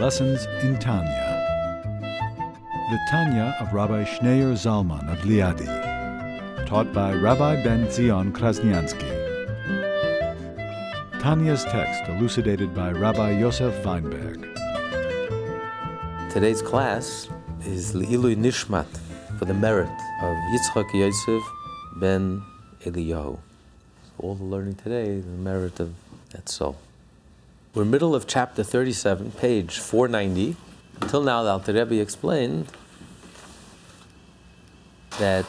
Lessons in Tanya. The Tanya of Rabbi Schneur Zalman of Liadi, taught by Rabbi Ben Zion Krasniansky. Tanya's text elucidated by Rabbi Yosef Weinberg. Today's class is Le'ilui Nishmat for the merit of Yitzchak Yosef ben Eliyahu. All the learning today is the merit of that soul. We're middle of chapter 37, page 490. Until now, the Alter Rebbe explained that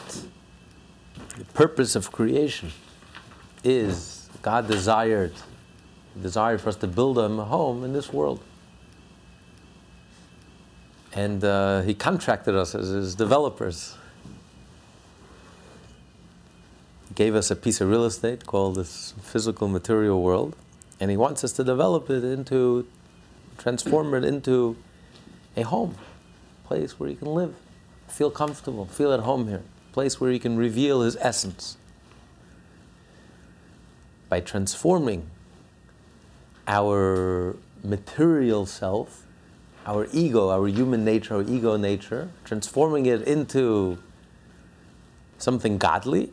the purpose of creation is God desired, desired for us to build a home in this world. And uh, he contracted us as his developers. He gave us a piece of real estate called this physical material world and he wants us to develop it into, transform it into a home, place where you can live, feel comfortable, feel at home here, place where he can reveal his essence. By transforming our material self, our ego, our human nature, our ego nature, transforming it into something godly,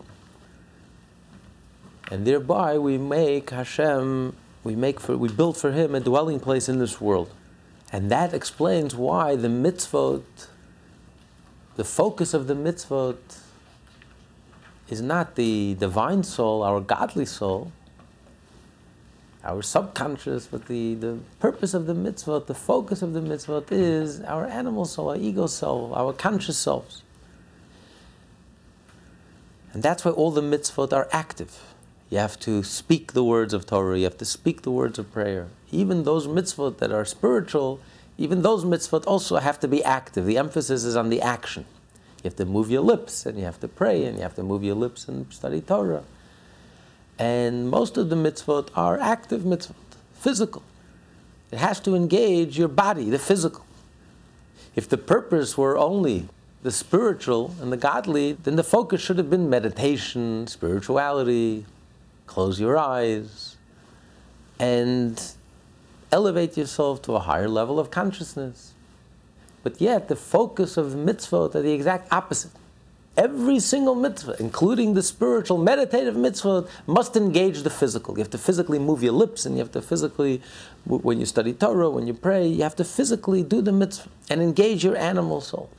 and thereby we make Hashem we make for we build for him a dwelling place in this world. And that explains why the mitzvot, the focus of the mitzvot is not the divine soul, our godly soul, our subconscious, but the, the purpose of the mitzvot, the focus of the mitzvot is our animal soul, our ego soul, our conscious selves. And that's why all the mitzvot are active. You have to speak the words of Torah. You have to speak the words of prayer. Even those mitzvot that are spiritual, even those mitzvot also have to be active. The emphasis is on the action. You have to move your lips and you have to pray and you have to move your lips and study Torah. And most of the mitzvot are active mitzvot, physical. It has to engage your body, the physical. If the purpose were only the spiritual and the godly, then the focus should have been meditation, spirituality, close your eyes, and elevate yourself to a higher level of consciousness. But yet, the focus of mitzvot are the exact opposite. Every single mitzvah, including the spiritual, meditative mitzvah, must engage the physical. You have to physically move your lips, and you have to physically, when you study Torah, when you pray, you have to physically do the mitzvah and engage your animal soul.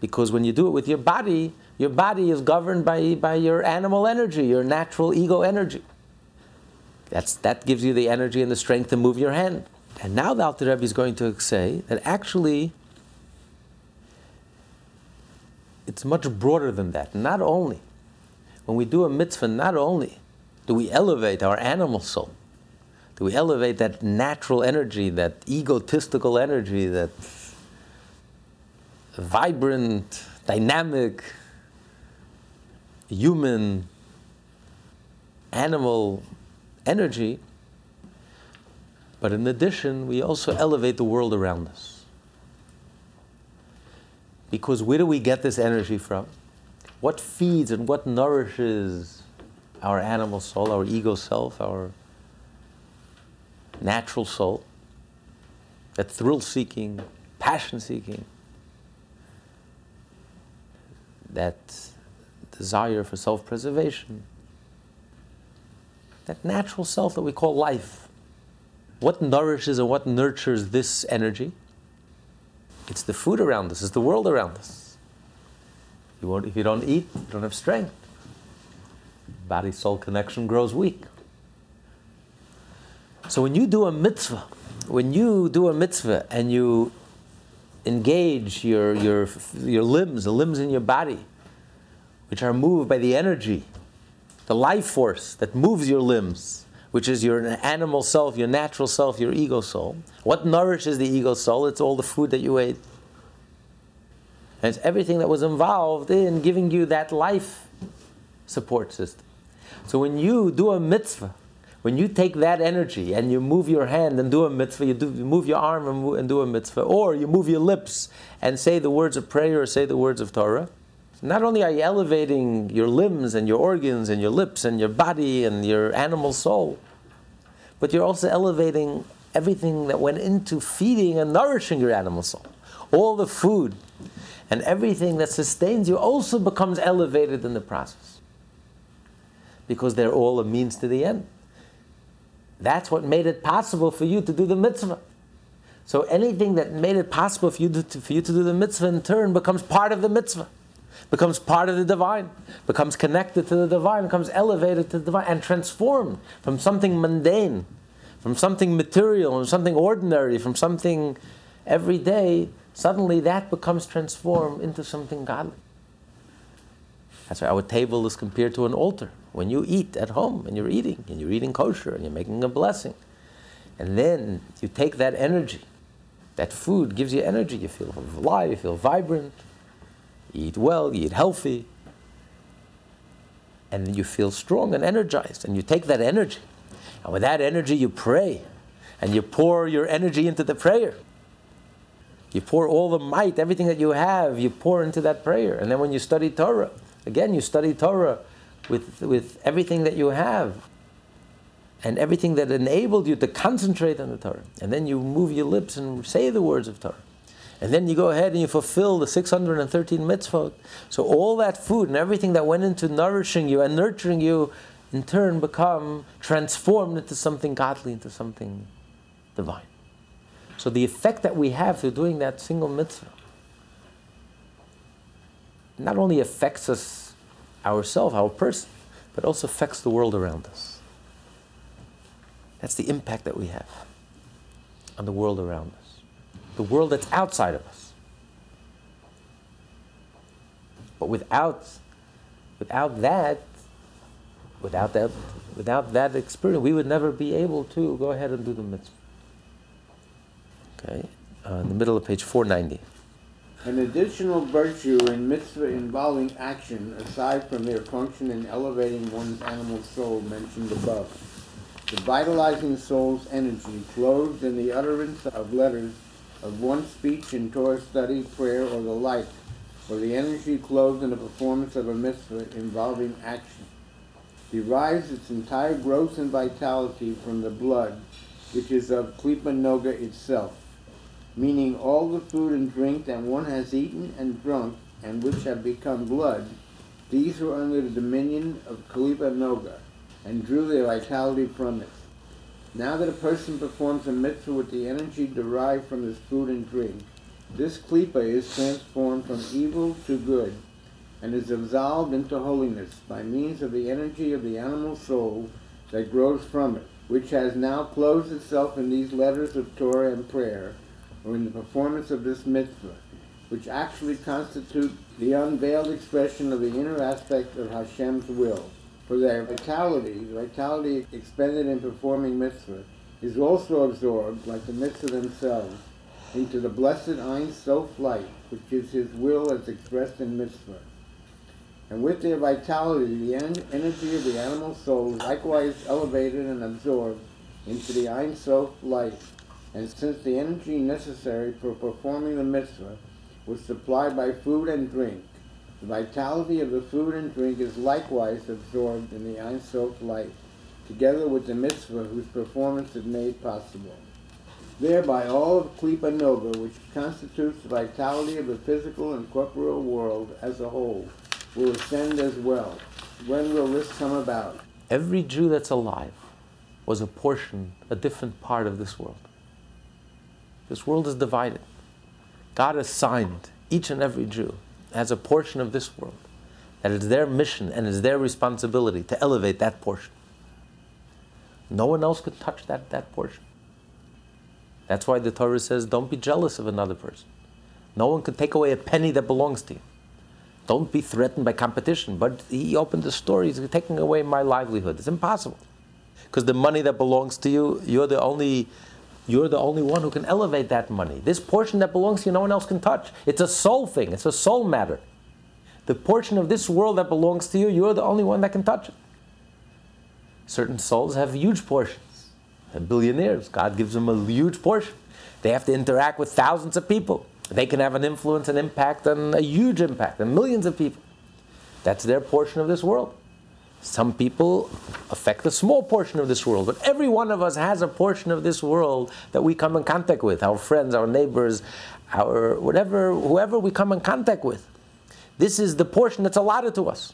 Because when you do it with your body, your body is governed by, by your animal energy, your natural ego energy. That's, that gives you the energy and the strength to move your hand. And now the Alter Rebbe is going to say that actually it's much broader than that. Not only, when we do a mitzvah, not only do we elevate our animal soul, do we elevate that natural energy, that egotistical energy, that vibrant, dynamic, human, animal energy, but in addition, we also elevate the world around us. Because where do we get this energy from? What feeds and what nourishes our animal soul, our ego self, our natural soul? That thrill seeking, passion seeking, that desire for self preservation, that natural self that we call life. What nourishes and what nurtures this energy? It's the food around us, it's the world around us. You won't, if you don't eat, you don't have strength. Body soul connection grows weak. So when you do a mitzvah, when you do a mitzvah and you engage your, your, your limbs, the limbs in your body, which are moved by the energy, the life force that moves your limbs, which is your animal self, your natural self, your ego soul. What nourishes the ego soul? It's all the food that you ate. And it's everything that was involved in giving you that life support system. So when you do a mitzvah, when you take that energy and you move your hand and do a mitzvah, you, do, you move your arm and, and do a mitzvah, or you move your lips and say the words of prayer or say the words of Torah, not only are you elevating your limbs and your organs and your lips and your body and your animal soul, but you're also elevating everything that went into feeding and nourishing your animal soul, all the food and everything that sustains you also becomes elevated in the process. Because they're all a means to the end. That's what made it possible for you to do the mitzvah. So anything that made it possible for you to, for you to do the mitzvah in turn becomes part of the mitzvah, becomes part of the divine, becomes connected to the divine, becomes elevated to the divine, and transformed from something mundane, from something material, from something ordinary, from something everyday. Suddenly that becomes transformed into something godly. That's why our table is compared to an altar. When you eat at home and you're eating, and you're eating kosher, and you're making a blessing, and then you take that energy, that food gives you energy, you feel alive, you feel vibrant, you eat well, you eat healthy, and you feel strong and energized, and you take that energy, and with that energy you pray, and you pour your energy into the prayer. You pour all the might, everything that you have, you pour into that prayer. And then when you study Torah, again, you study Torah with, with everything that you have and everything that enabled you to concentrate on the Torah. And then you move your lips and say the words of Torah. And then you go ahead and you fulfill the 613 mitzvot. So all that food and everything that went into nourishing you and nurturing you in turn become transformed into something godly, into something divine. So the effect that we have through doing that single mitzvah not only affects us ourselves, our person, but also affects the world around us. That's the impact that we have on the world around us, the world that's outside of us. But without, without that, without that, without that experience, we would never be able to go ahead and do the mitzvah. Okay, uh, in the middle of page 490. An additional virtue in mitzvah involving action, aside from their function in elevating one's animal soul mentioned above. The vitalizing soul's energy, clothed in the utterance of letters of one speech in Torah study, prayer, or the like, or the energy clothed in the performance of a mitzvah involving action, derives its entire growth and vitality from the blood, which is of Klipa Noga itself meaning all the food and drink that one has eaten and drunk, and which have become blood, these were under the dominion of Kalipa Noga, and drew their vitality from it. Now that a person performs a mitzvah with the energy derived from his food and drink, this klipa is transformed from evil to good, and is absolved into holiness by means of the energy of the animal soul that grows from it, which has now closed itself in these letters of Torah and prayer, or in the performance of this mitzvah, which actually constitute the unveiled expression of the inner aspect of Hashem's will. For their vitality, the vitality expended in performing mitzvah, is also absorbed, like the mitzvah themselves, into the blessed Ein Sof light, which is his will as expressed in mitzvah. And with their vitality, the en- energy of the animal soul is likewise elevated and absorbed into the Ein Sof light, and since the energy necessary for performing the mitzvah was supplied by food and drink, the vitality of the food and drink is likewise absorbed in the Sof light, together with the mitzvah whose performance is made possible. Thereby all of Klipa Noga, which constitutes the vitality of the physical and corporeal world as a whole, will ascend as well. When will this come about? Every Jew that's alive was a portion, a different part of this world. This world is divided. God assigned each and every Jew as a portion of this world. That it's their mission and it's their responsibility to elevate that portion. No one else could touch that, that portion. That's why the Torah says, don't be jealous of another person. No one can take away a penny that belongs to you. Don't be threatened by competition. But he opened the store, he's taking away my livelihood. It's impossible. Because the money that belongs to you, you're the only you're the only one who can elevate that money. This portion that belongs to you, no one else can touch. It's a soul thing, it's a soul matter. The portion of this world that belongs to you, you're the only one that can touch it. Certain souls have huge portions. They're billionaires. God gives them a huge portion. They have to interact with thousands of people. They can have an influence and impact and a huge impact on millions of people. That's their portion of this world. Some people affect a small portion of this world, but every one of us has a portion of this world that we come in contact with our friends, our neighbors, our whatever, whoever we come in contact with. This is the portion that's allotted to us.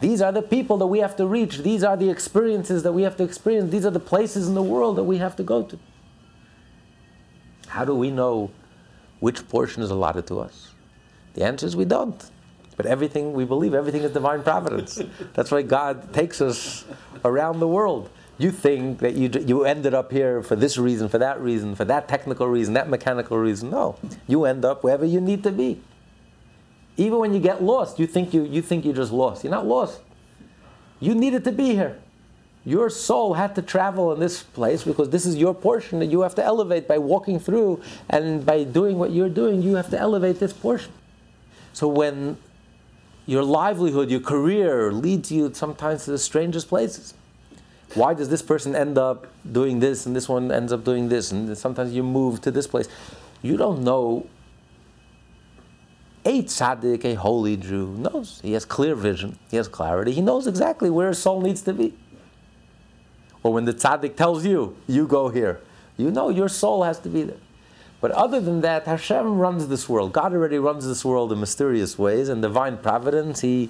These are the people that we have to reach. These are the experiences that we have to experience. These are the places in the world that we have to go to. How do we know which portion is allotted to us? The answer is we don't. But everything we believe, everything is divine providence. That's why God takes us around the world. You think that you, you ended up here for this reason, for that reason, for that technical reason, that mechanical reason. No. You end up wherever you need to be. Even when you get lost, you think you, you think you're just lost. You're not lost. You needed to be here. Your soul had to travel in this place because this is your portion that you have to elevate by walking through and by doing what you're doing, you have to elevate this portion. So when your livelihood, your career leads you sometimes to the strangest places. Why does this person end up doing this and this one ends up doing this? And sometimes you move to this place. You don't know a tzaddik, a holy Jew, knows. He has clear vision, he has clarity, he knows exactly where his soul needs to be. Or when the tzaddik tells you, you go here, you know your soul has to be there. But other than that, Hashem runs this world. God already runs this world in mysterious ways, and divine providence, He,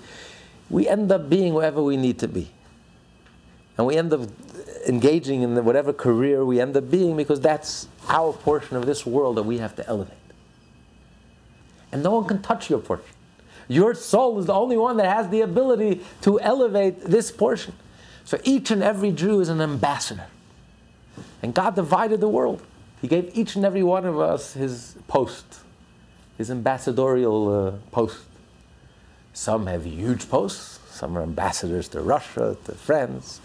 we end up being wherever we need to be. And we end up engaging in whatever career we end up being because that's our portion of this world that we have to elevate and no one can touch your portion. Your soul is the only one that has the ability to elevate this portion. So each and every Jew is an ambassador. And God divided the world. He gave each and every one of us his post, his ambassadorial uh, post. Some have huge posts, some are ambassadors to Russia, to France,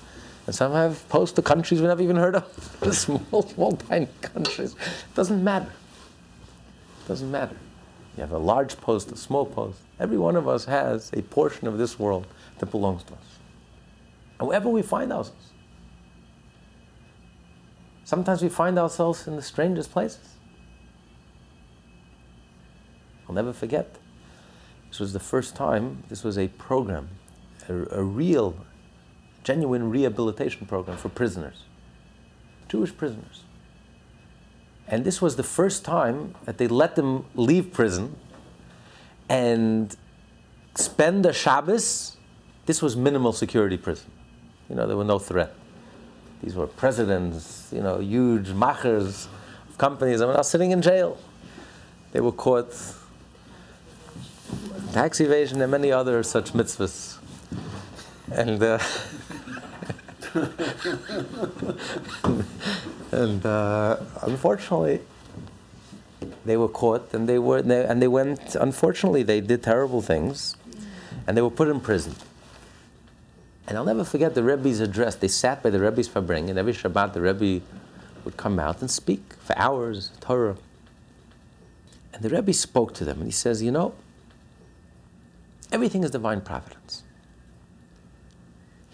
and some have posts to countries we never even heard of. small, small, tiny countries. It doesn't matter. It doesn't matter. You have a large post, a small post. Every one of us has a portion of this world that belongs to us. Wherever we find ourselves, sometimes we find ourselves in the strangest places. I'll never forget. This was the first time, this was a program, a, a real, genuine rehabilitation program for prisoners, Jewish prisoners. And this was the first time that they let them leave prison and spend the Shabbos. This was minimal security prison. You know, there were no threat. These were presidents, you know, huge machers of companies. I mean, was sitting in jail. They were caught tax evasion and many other such mitzvahs. And uh, and uh, unfortunately, they were caught and they were they, and they went. Unfortunately, they did terrible things, and they were put in prison. And I'll never forget the Rebbe's address. They sat by the Rebbe's farbrengen, and every Shabbat the Rebbe would come out and speak for hours Torah. And the Rebbe spoke to them, and he says, "You know, everything is divine providence."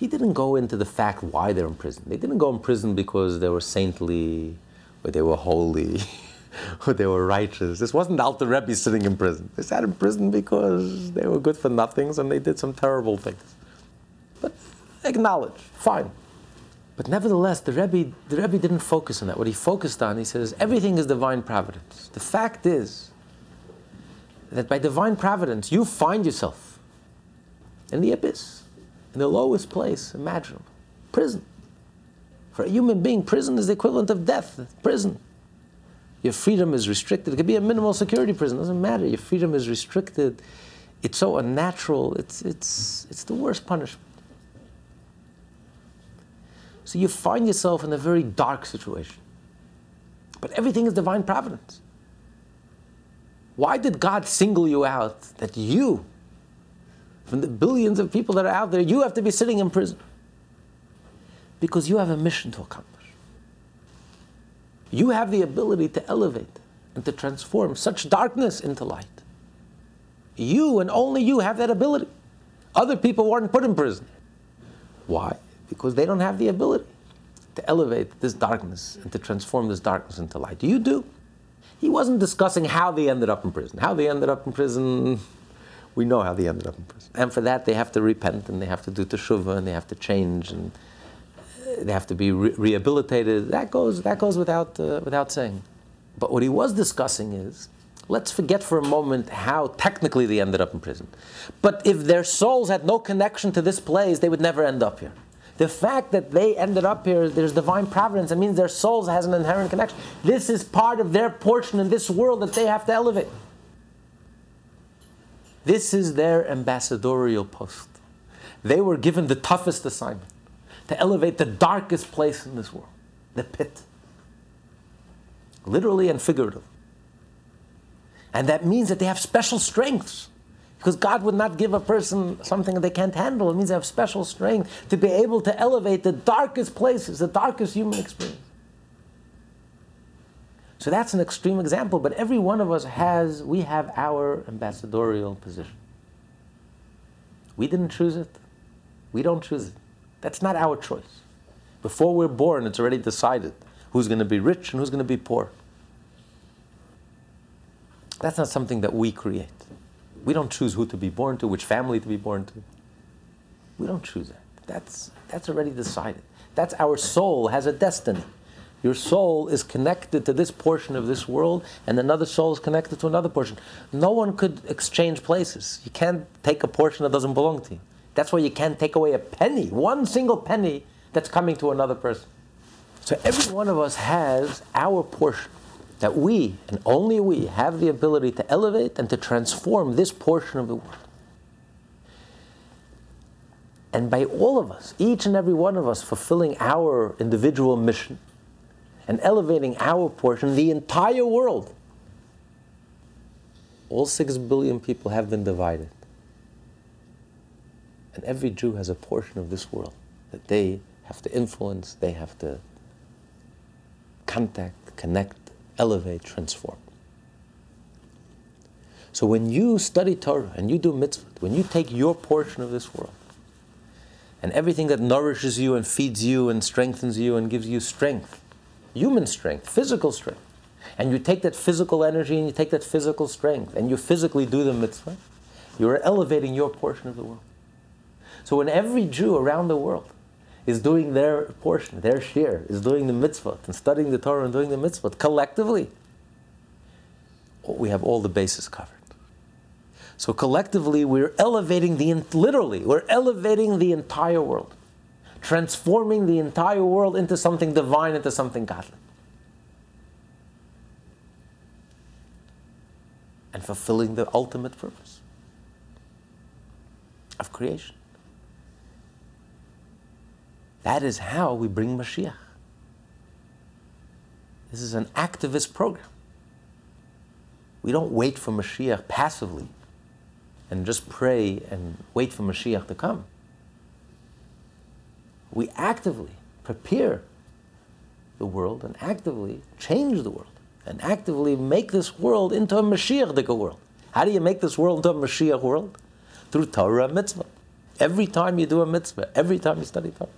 he didn't go into the fact why they're in prison. They didn't go in prison because they were saintly, or they were holy, or they were righteous. This wasn't the Alter Rebbe sitting in prison. They sat in prison because they were good for nothings and they did some terrible things. Acknowledge, fine. But nevertheless, the Rebbe, the Rebbe didn't focus on that. What he focused on, he says, everything is divine providence. The fact is that by divine providence, you find yourself in the abyss in the lowest place imaginable prison. For a human being, prison is the equivalent of death. Prison. Your freedom is restricted. It could be a minimal security prison. It doesn't matter. Your freedom is restricted. It's so unnatural. It's, it's, it's the worst punishment. So you find yourself in a very dark situation. But everything is divine providence. Why did God single you out that you from the billions of people that are out there, you have to be sitting in prison. Because you have a mission to accomplish. You have the ability to elevate and to transform such darkness into light. You and only you have that ability. Other people weren't put in prison. Why? Because they don't have the ability to elevate this darkness and to transform this darkness into light. Do you do. He wasn't discussing how they ended up in prison. How they ended up in prison we know how they ended up in prison. And for that, they have to repent and they have to do teshuvah and they have to change and uh, they have to be re- rehabilitated. That goes, that goes without, uh, without saying. But what he was discussing is let's forget for a moment how technically they ended up in prison. But if their souls had no connection to this place, they would never end up here. The fact that they ended up here, there's divine providence. It means their souls has an inherent connection. This is part of their portion in this world that they have to elevate. This is their ambassadorial post. They were given the toughest assignment to elevate the darkest place in this world, the pit. Literally and figuratively. And that means that they have special strengths. Because God would not give a person something they can't handle. It means they have special strength to be able to elevate the darkest places, the darkest human experience. So that's an extreme example, but every one of us has, we have our ambassadorial position. We didn't choose it. We don't choose it. That's not our choice. Before we're born, it's already decided who's going to be rich and who's going to be poor. That's not something that we create. We don't choose who to be born to, which family to be born to. We don't choose that. That's, that's already decided. That's our soul has a destiny. Your soul is connected to this portion of this world, and another soul is connected to another portion. No one could exchange places. You can't take a portion that doesn't belong to you. That's why you can't take away a penny, one single penny that's coming to another person. So every one of us has our portion that we, and only we, have the ability to elevate and to transform this portion of the world. And by all of us, each and every one of us fulfilling our individual mission and elevating our portion, the entire world, all six billion people have been divided. And every Jew has a portion of this world that they have to influence, they have to contact, connect, elevate, transform. So when you study Torah and you do mitzvah, when you take your portion of this world, and everything that nourishes you and feeds you and strengthens you and gives you strength, human strength, physical strength, and you take that physical energy and you take that physical strength and you physically do the mitzvah, you are elevating your portion of the world. So when every Jew around the world is doing their portion, their share, is doing the mitzvah and studying the Torah and doing the mitzvah collectively, oh, we have all the bases covered. So collectively, we're elevating the, literally, we're elevating the entire world, transforming the entire world into something divine, into something godly. And fulfilling the ultimate purpose of creation. That is how we bring Mashiach. This is an activist program. We don't wait for Mashiach passively and just pray and wait for Mashiach to come. We actively prepare the world and actively change the world and actively make this world into a Mashiach world. How do you make this world into a Mashiach world? Through Torah mitzvah. Every time you do a mitzvah, every time you study Torah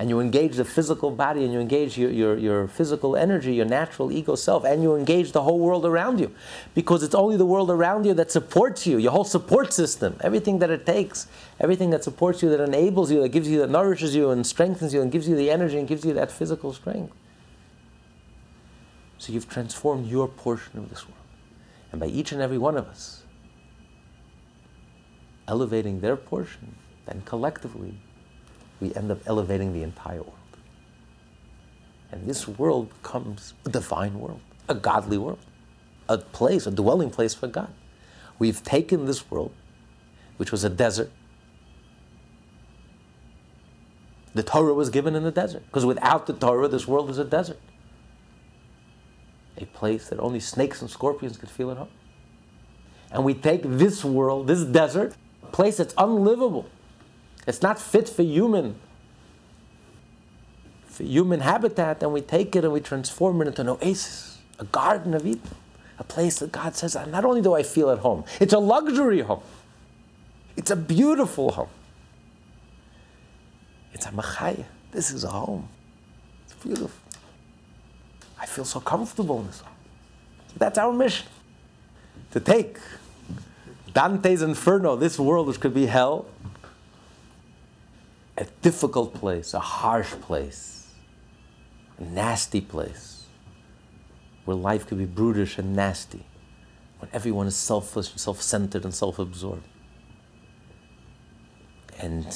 and you engage the physical body and you engage your, your, your physical energy, your natural ego self, and you engage the whole world around you. Because it's only the world around you that supports you, your whole support system, everything that it takes, everything that supports you, that enables you, that gives you, that nourishes you and strengthens you and gives you the energy and gives you that physical strength. So you've transformed your portion of this world. And by each and every one of us elevating their portion, then collectively we end up elevating the entire world. And this world becomes a divine world, a godly world, a place, a dwelling place for God. We've taken this world, which was a desert. The Torah was given in the desert, because without the Torah, this world was a desert. A place that only snakes and scorpions could feel at home. And we take this world, this desert, a place that's unlivable it's not fit for human for human habitat, and we take it and we transform it into an oasis, a garden of Eden, a place that God says, not only do I feel at home, it's a luxury home. It's a beautiful home. It's a machaya. This is a home. It's beautiful. I feel so comfortable in this home. That's our mission. To take Dante's Inferno, this world which could be hell, a difficult place, a harsh place, a nasty place, where life could be brutish and nasty, when everyone is selfish, and self centered, and self absorbed. And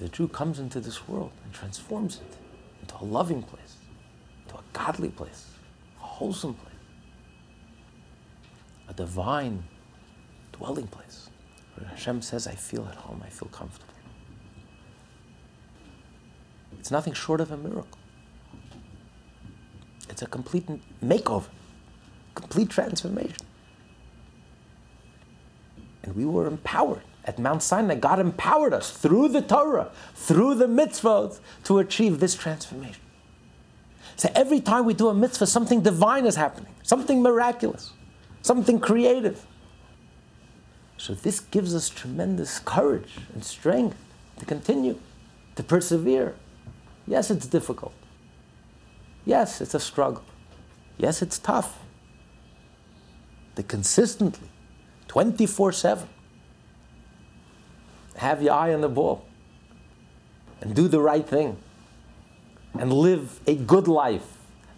the Jew comes into this world and transforms it into a loving place, into a godly place, a wholesome place, a divine dwelling place. Where Hashem says, I feel at home, I feel comfortable. It's nothing short of a miracle. It's a complete makeover, complete transformation. And we were empowered. At Mount Sinai, God empowered us through the Torah, through the mitzvot, to achieve this transformation. So every time we do a mitzvah, something divine is happening, something miraculous, something creative. So this gives us tremendous courage and strength to continue, to persevere. Yes, it's difficult. Yes, it's a struggle. Yes, it's tough. To consistently, 24 7, have your eye on the ball and do the right thing and live a good life,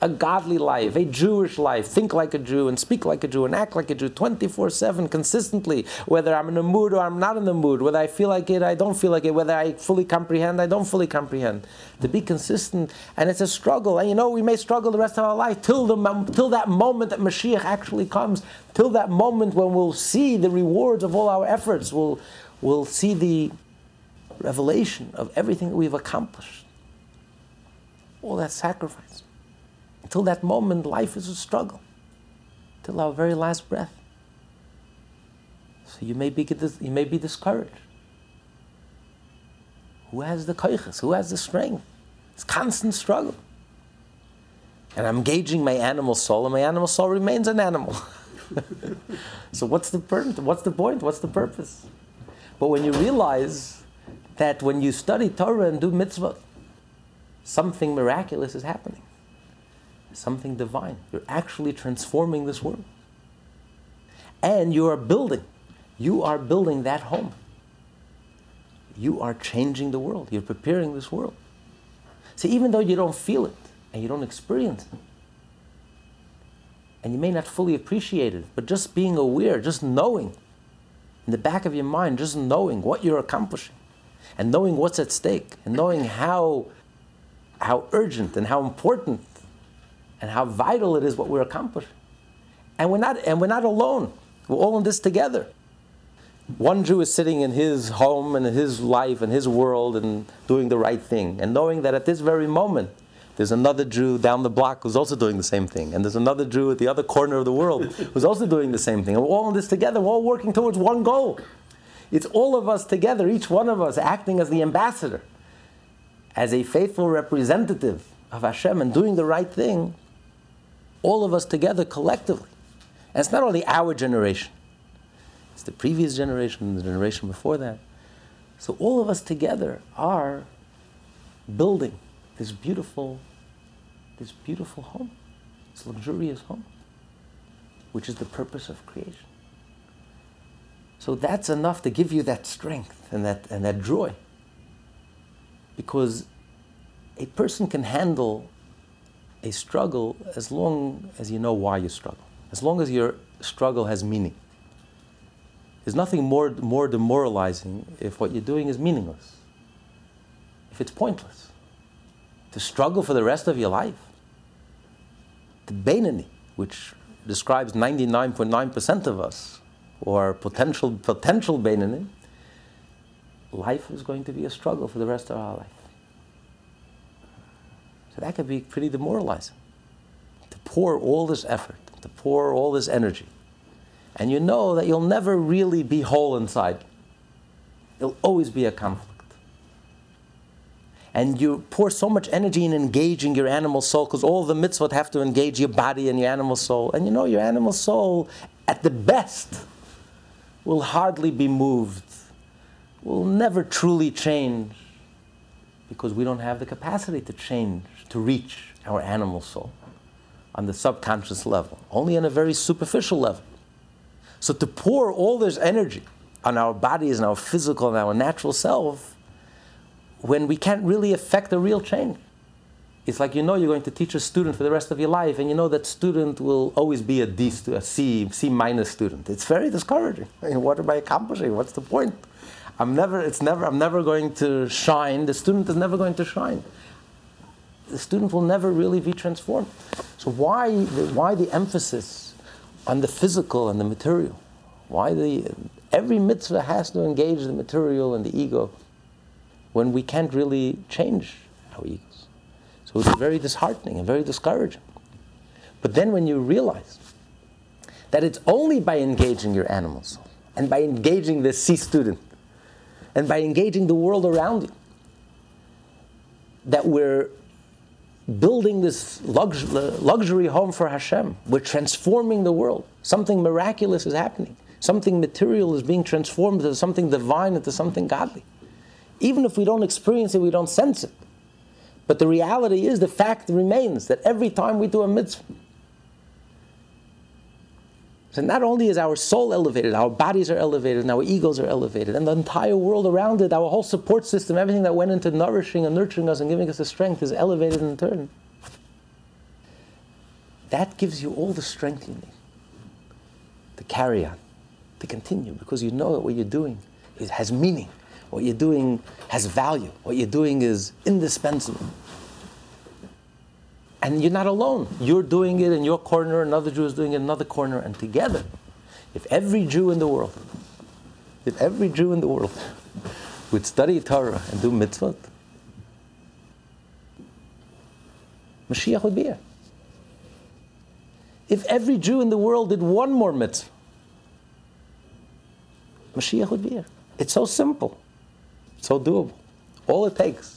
a godly life, a Jewish life, think like a Jew and speak like a Jew and act like a Jew 24 7 consistently, whether I'm in a mood or I'm not in the mood, whether I feel like it, I don't feel like it, whether I fully comprehend, I don't fully comprehend. To be consistent, and it's a struggle. And you know, we may struggle the rest of our life till, the, till that moment that Mashiach actually comes, till that moment when we'll see the rewards of all our efforts, we'll, we'll see the revelation of everything that we've accomplished. All that sacrifice. Until that moment, life is a struggle. Till our very last breath. So you may be, you may be discouraged. Who has the koiches? Who has the strength? It's constant struggle. And I'm gauging my animal soul, and my animal soul remains an animal. so what's the? What's the point? What's the purpose? But when you realize that when you study Torah and do mitzvah, something miraculous is happening, something divine. You're actually transforming this world. And you are building, you are building that home. You are changing the world. You're preparing this world. See, even though you don't feel it and you don't experience it, and you may not fully appreciate it, but just being aware, just knowing in the back of your mind, just knowing what you're accomplishing and knowing what's at stake and knowing how, how urgent and how important and how vital it is what we're accomplishing. And we're not, and we're not alone. We're all in this together. One Jew is sitting in his home and in his life and his world and doing the right thing, and knowing that at this very moment, there's another Jew down the block who's also doing the same thing. And there's another Jew at the other corner of the world who's also doing the same thing. And we're all in this together. We're all working towards one goal. It's all of us together, each one of us acting as the ambassador, as a faithful representative of Hashem and doing the right thing, all of us together collectively. And it's not only our generation, it's the previous generation, and the generation before that. So all of us together are building this beautiful, this beautiful home, this luxurious home, which is the purpose of creation. So that's enough to give you that strength and that, and that joy. Because a person can handle a struggle as long as you know why you struggle, as long as your struggle has meaning. There's nothing more, more demoralizing if what you're doing is meaningless, if it's pointless to struggle for the rest of your life. The Beinoni, which describes 99.9% of us, or potential, potential Beinoni, life is going to be a struggle for the rest of our life. So that could be pretty demoralizing. To pour all this effort, to pour all this energy, and you know that you'll never really be whole inside. There'll always be a conflict and you pour so much energy in engaging your animal soul because all the mitzvot have to engage your body and your animal soul. And you know, your animal soul, at the best, will hardly be moved, will never truly change because we don't have the capacity to change, to reach our animal soul on the subconscious level, only on a very superficial level. So to pour all this energy on our bodies and our physical and our natural self, when we can't really affect a real change. It's like you know you're going to teach a student for the rest of your life, and you know that student will always be a D, a C, C minus student. It's very discouraging. what am I accomplishing? What's the point? I'm never. It's never. I'm never going to shine. The student is never going to shine. The student will never really be transformed. So why? The, why the emphasis on the physical and the material? Why the every mitzvah has to engage the material and the ego when we can't really change our egos. So it's very disheartening and very discouraging. But then when you realize that it's only by engaging your animals and by engaging the C student and by engaging the world around you that we're building this lux- luxury home for Hashem. We're transforming the world. Something miraculous is happening. Something material is being transformed into something divine, into something godly. Even if we don't experience it, we don't sense it. But the reality is, the fact remains that every time we do a mitzvah, so not only is our soul elevated, our bodies are elevated, and our egos are elevated, and the entire world around it, our whole support system, everything that went into nourishing and nurturing us and giving us the strength is elevated in turn. That gives you all the strength you need to carry on, to continue, because you know that what you're doing has meaning. What you're doing has value. What you're doing is indispensable. And you're not alone. You're doing it in your corner, another Jew is doing it in another corner, and together, if every Jew in the world, if every Jew in the world would study Torah and do mitzvot, Mashiach would be here. If every Jew in the world did one more mitzvah, Mashiach would be here. It's so simple. So doable. All it takes.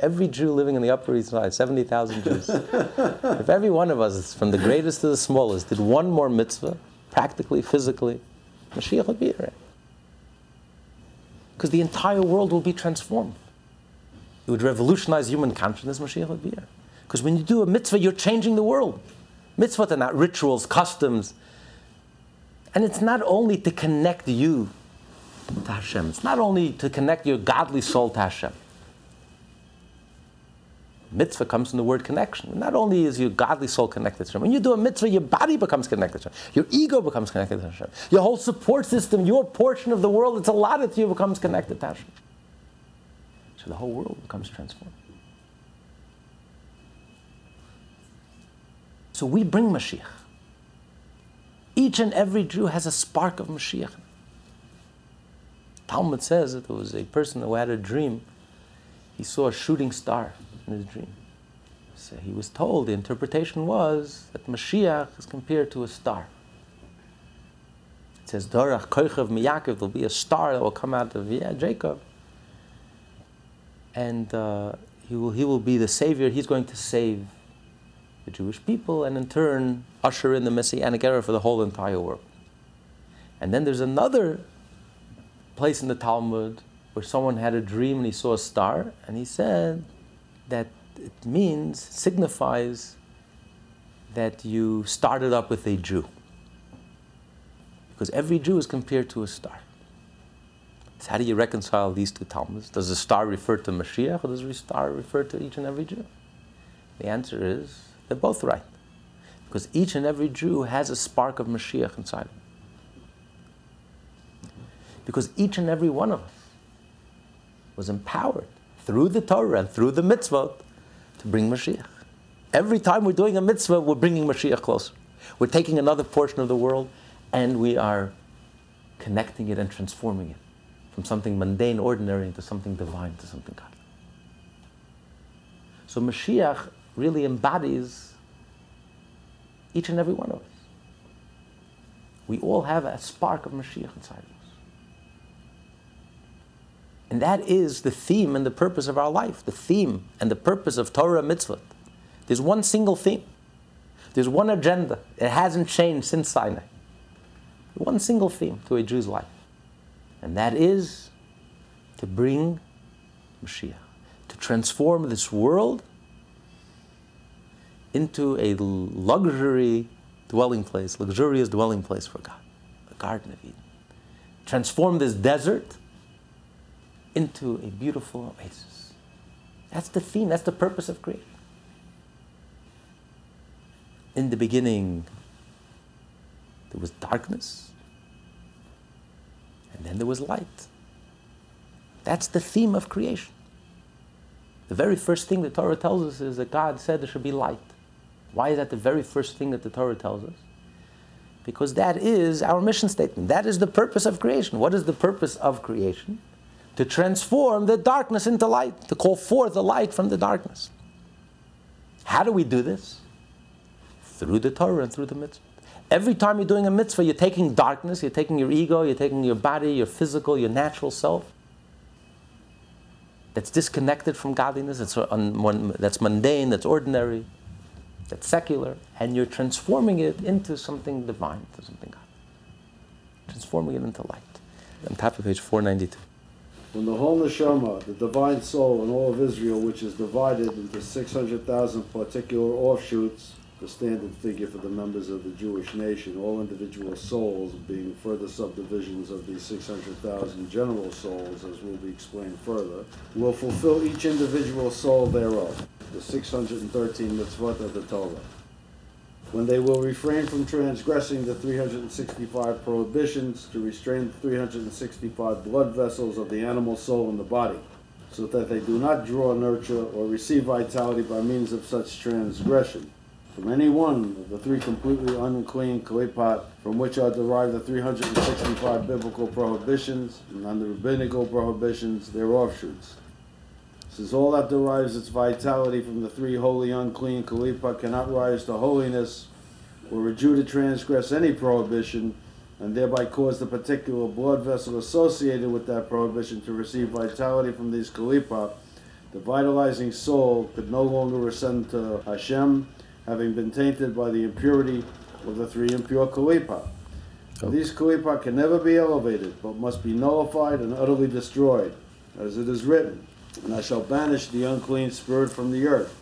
Every Jew living in the Upper East Side, 70,000 Jews, if every one of us, from the greatest to the smallest, did one more mitzvah, practically, physically, Mashiach would be here. Because the entire world will be transformed. It would revolutionize human consciousness, Mashiach would be here. Because when you do a mitzvah, you're changing the world. Mitzvah are not rituals, customs. And it's not only to connect you to Hashem. It's not only to connect your godly soul to Hashem. Mitzvah comes from the word connection. Not only is your godly soul connected to Hashem, when you do a mitzvah, your body becomes connected to Hashem. Your ego becomes connected to Hashem. Your whole support system, your portion of the world that's allotted to you becomes connected to Hashem. So the whole world becomes transformed. So we bring Mashiach. Each and every Jew has a spark of Mashiach. Talmud says that there was a person who had a dream. He saw a shooting star in his dream. So he was told, the interpretation was that Mashiach is compared to a star. It says, Dorach Koichav Miyakov, there'll be a star that will come out of yeah, Jacob. And uh, he, will, he will be the savior. He's going to save the Jewish people and in turn usher in the Messianic era for the whole entire world. And then there's another place in the Talmud where someone had a dream and he saw a star, and he said that it means, signifies that you started up with a Jew. Because every Jew is compared to a star. So how do you reconcile these two Talmuds? Does the star refer to Mashiach or does the star refer to each and every Jew? The answer is they're both right. Because each and every Jew has a spark of Mashiach inside him. Because each and every one of us was empowered through the Torah and through the mitzvot to bring Mashiach. Every time we're doing a mitzvah, we're bringing Mashiach closer. We're taking another portion of the world and we are connecting it and transforming it from something mundane, ordinary, into something divine, to something godly. So Mashiach really embodies each and every one of us. We all have a spark of Mashiach inside of us. And that is the theme and the purpose of our life, the theme and the purpose of Torah mitzvot. There's one single theme. There's one agenda. It hasn't changed since Sinai. One single theme to a Jew's life. And that is to bring Mashiach, to transform this world into a luxury dwelling place, luxurious dwelling place for God. The Garden of Eden. Transform this desert into a beautiful oasis. That's the theme, that's the purpose of creation. In the beginning, there was darkness, and then there was light. That's the theme of creation. The very first thing the Torah tells us is that God said there should be light. Why is that the very first thing that the Torah tells us? Because that is our mission statement. That is the purpose of creation. What is the purpose of creation? To transform the darkness into light, to call forth the light from the darkness. How do we do this? Through the Torah and through the mitzvah. Every time you're doing a mitzvah, you're taking darkness, you're taking your ego, you're taking your body, your physical, your natural self, that's disconnected from godliness, that's, un, that's mundane, that's ordinary, that's secular, and you're transforming it into something divine, to something God. Transforming it into light. On top of page 492. When the whole neshama, the divine soul in all of Israel, which is divided into 600,000 particular offshoots, the standard figure for the members of the Jewish nation, all individual souls being further subdivisions of these 600,000 general souls, as will be explained further, will fulfill each individual soul thereof, the 613 mitzvot of the Torah. When they will refrain from transgressing the 365 prohibitions to restrain the 365 blood vessels of the animal soul in the body, so that they do not draw, nurture, or receive vitality by means of such transgression from any one of the three completely unclean klipot from which are derived the 365 biblical prohibitions and the rabbinical prohibitions, their offshoots. Since all that derives its vitality from the three holy unclean kalipa cannot rise to holiness, or a Jew to transgress any prohibition, and thereby cause the particular blood vessel associated with that prohibition to receive vitality from these kalipa, the vitalizing soul could no longer ascend to Hashem, having been tainted by the impurity of the three impure kalipa. Oh. These kalipa can never be elevated, but must be nullified and utterly destroyed, as it is written, and I shall banish the unclean spirit from the earth.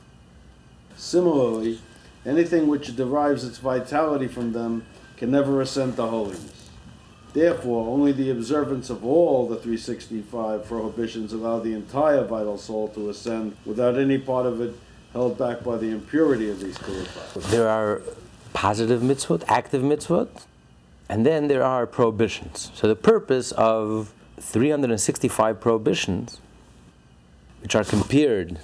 Similarly, anything which derives its vitality from them can never ascend to holiness. Therefore, only the observance of all the 365 prohibitions allow the entire vital soul to ascend without any part of it held back by the impurity of these klipot. There are positive mitzvot, active mitzvot, and then there are prohibitions. So the purpose of 365 prohibitions, which are compared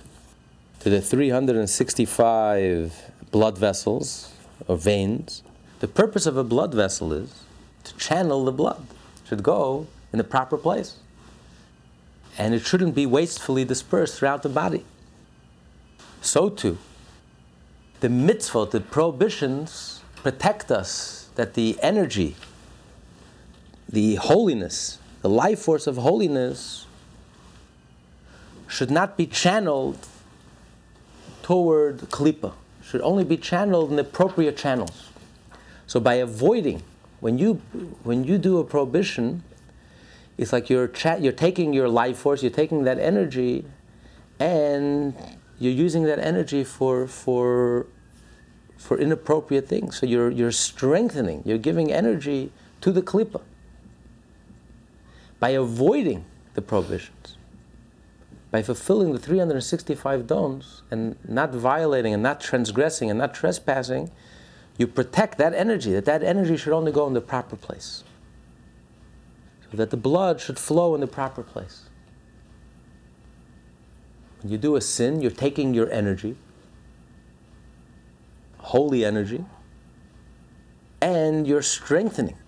to the 365 blood vessels or veins, the purpose of a blood vessel is to channel the blood. It should go in the proper place. And it shouldn't be wastefully dispersed throughout the body so too, the mitzvot, the prohibitions, protect us that the energy, the holiness, the life force of holiness should not be channeled toward klipa, should only be channeled in appropriate channels. So by avoiding, when you when you do a prohibition, it's like you're cha- you're taking your life force, you're taking that energy, and you're using that energy for, for, for inappropriate things. So you're, you're strengthening, you're giving energy to the klipa by avoiding the prohibitions, by fulfilling the 365 dons and not violating and not transgressing and not trespassing, you protect that energy, that that energy should only go in the proper place. So that the blood should flow in the proper place. When you do a sin, you're taking your energy, holy energy, and you're strengthening.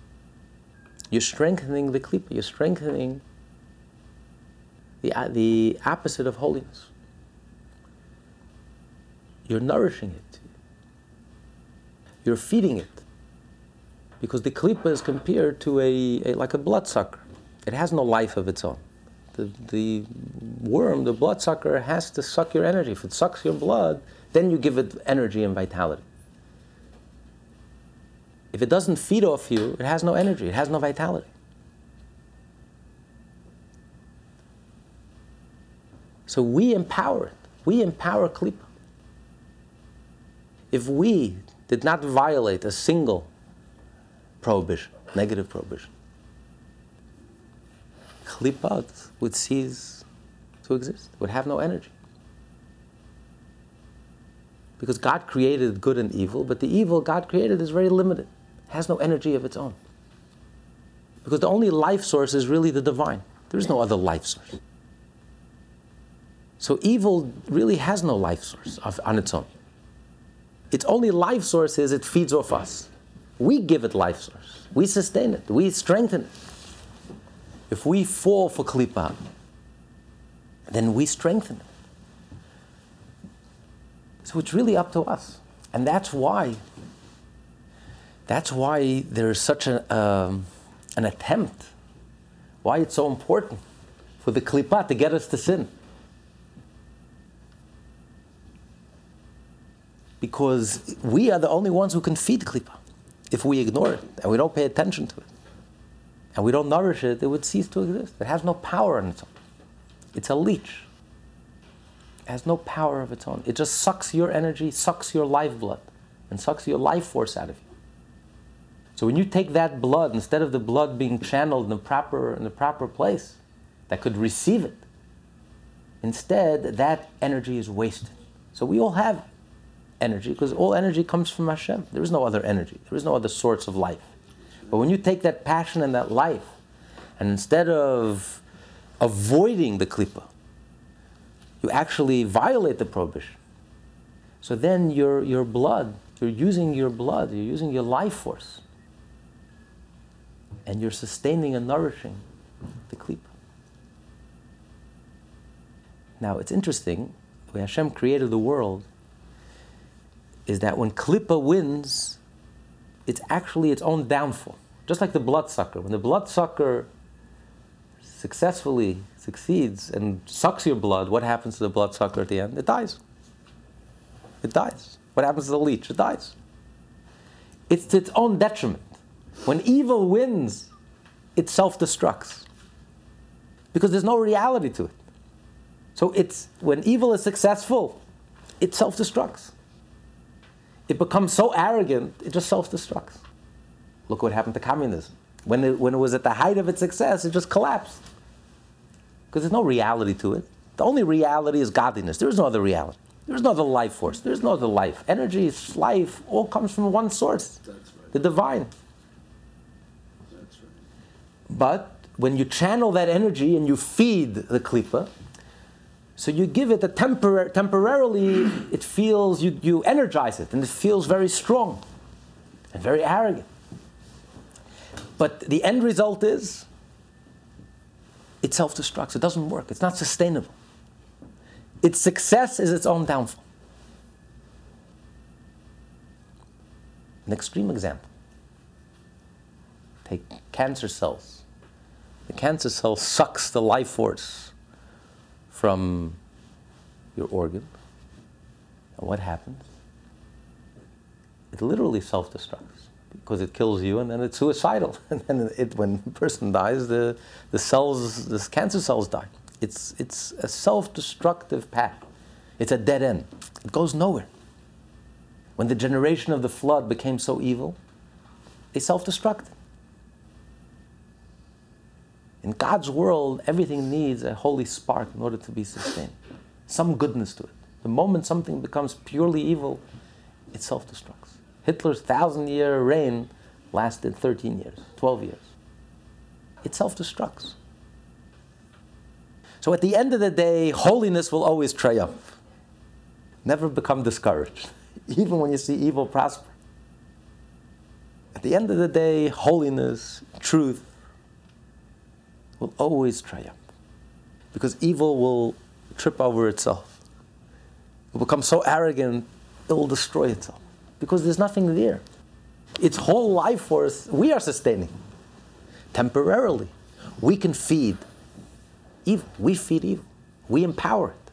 You're strengthening the klipa, you're strengthening the, uh, the opposite of holiness. You're nourishing it. You're feeding it. Because the klipa is compared to a, a like a bloodsucker. It has no life of its own the, the worm, the bloodsucker, has to suck your energy. If it sucks your blood, then you give it energy and vitality. If it doesn't feed off you, it has no energy, it has no vitality. So we empower it. We empower Klipa. If we did not violate a single prohibition, negative prohibition. Klipat would cease to exist, would have no energy. Because God created good and evil, but the evil God created is very limited, has no energy of its own. Because the only life source is really the divine. There is no other life source. So evil really has no life source of, on its own. Its only life source is it feeds off us. We give it life source. We sustain it. We strengthen it. If we fall for klipa, then we strengthen it. So it's really up to us. And that's why, that's why there's such a, um, an attempt, why it's so important for the klipa to get us to sin. Because we are the only ones who can feed klipa. If we ignore it and we don't pay attention to it and we don't nourish it, it would cease to exist. It has no power on its own. It's a leech. It has no power of its own. It just sucks your energy, sucks your lifeblood, and sucks your life force out of you. So when you take that blood, instead of the blood being channeled in the proper, in the proper place that could receive it, instead that energy is wasted. So we all have energy because all energy comes from Hashem. There is no other energy. There is no other source of life. But when you take that passion and that life, and instead of avoiding the klipa, you actually violate the prohibition. So then your, your blood, you're using your blood, you're using your life force, and you're sustaining and nourishing the klipa. Now it's interesting, when Hashem created the world, is that when klipa wins, it's actually its own downfall. Just like the bloodsucker. When the bloodsucker successfully succeeds and sucks your blood, what happens to the bloodsucker at the end? It dies. It dies. What happens to the leech? It dies. It's to its own detriment. When evil wins, it self destructs. Because there's no reality to it. So it's when evil is successful, it self destructs. It becomes so arrogant, it just self destructs. Look what happened to communism. When it, when it was at the height of its success, it just collapsed. Because there's no reality to it. The only reality is godliness. There is no other reality. There is no other life force. There is no other life. Energy, life, all comes from one source That's right. the divine. That's right. But when you channel that energy and you feed the klipa, so you give it a tempor- temporarily, it feels, you, you energize it, and it feels very strong and very arrogant. But the end result is it self destructs. It doesn't work. It's not sustainable. Its success is its own downfall. An extreme example take cancer cells. The cancer cell sucks the life force from your organ. And what happens? It literally self destructs because it kills you and then it's suicidal. And then it, when the person dies, the, the cells, the cancer cells die. It's, it's a self destructive path. It's a dead end. It goes nowhere. When the generation of the flood became so evil, they self destructed. In God's world, everything needs a holy spark in order to be sustained, some goodness to it. The moment something becomes purely evil, it self destructs. Hitler's thousand year reign lasted 13 years, 12 years. It self destructs. So at the end of the day, holiness will always triumph. Never become discouraged, even when you see evil prosper. At the end of the day, holiness, truth, will always triumph. Because evil will trip over itself. It will become so arrogant, it will destroy itself. Because there's nothing there. Its whole life force, we are sustaining. Temporarily. We can feed evil. We feed evil. We empower it.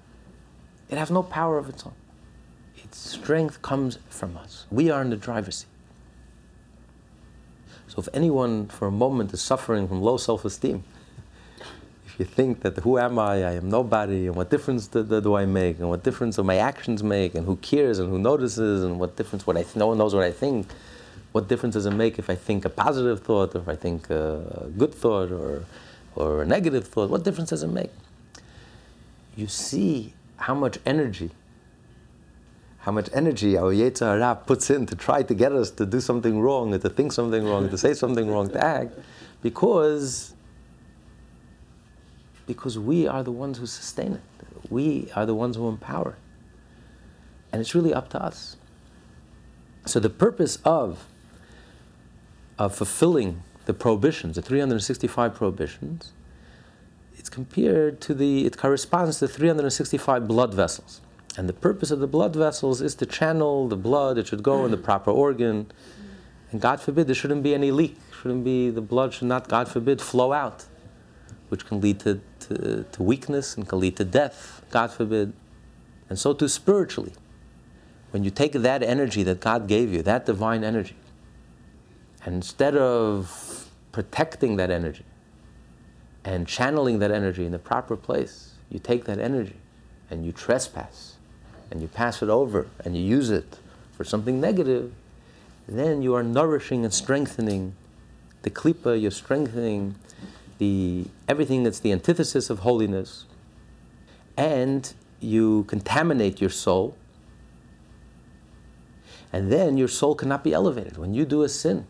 It has no power of its own. Its strength comes from us. We are in the driver's seat. So if anyone for a moment is suffering from low self esteem, you think that who am I, I am nobody, and what difference do, do, I make, and what difference do my actions make, and who cares, and who notices, and what difference what I th- no one knows what I think, What difference does it make if I think a positive thought, or if I think a good thought, or, or a negative thought? What difference does it make? You see how much energy, how much energy our Yetzer Hara puts in to try to get us to do something wrong, or to think something wrong, to say something wrong, to act, because, because we are the ones who sustain it. We are the ones who empower it. And it's really up to us. So the purpose of, of fulfilling the prohibitions, the 365 prohibitions, it's compared to the, it corresponds to 365 blood vessels. And the purpose of the blood vessels is to channel the blood, it should go in the proper organ. And God forbid there shouldn't be any leak, shouldn't be, the blood should not, God forbid, flow out, which can lead to, to, to weakness and can lead to death, God forbid. And so too spiritually when you take that energy that God gave you, that divine energy, and instead of protecting that energy and channeling that energy in the proper place, you take that energy and you trespass and you pass it over and you use it for something negative, then you are nourishing and strengthening the klipa, you're strengthening the everything that's the antithesis of holiness, and you contaminate your soul and then your soul cannot be elevated. When you do a sin,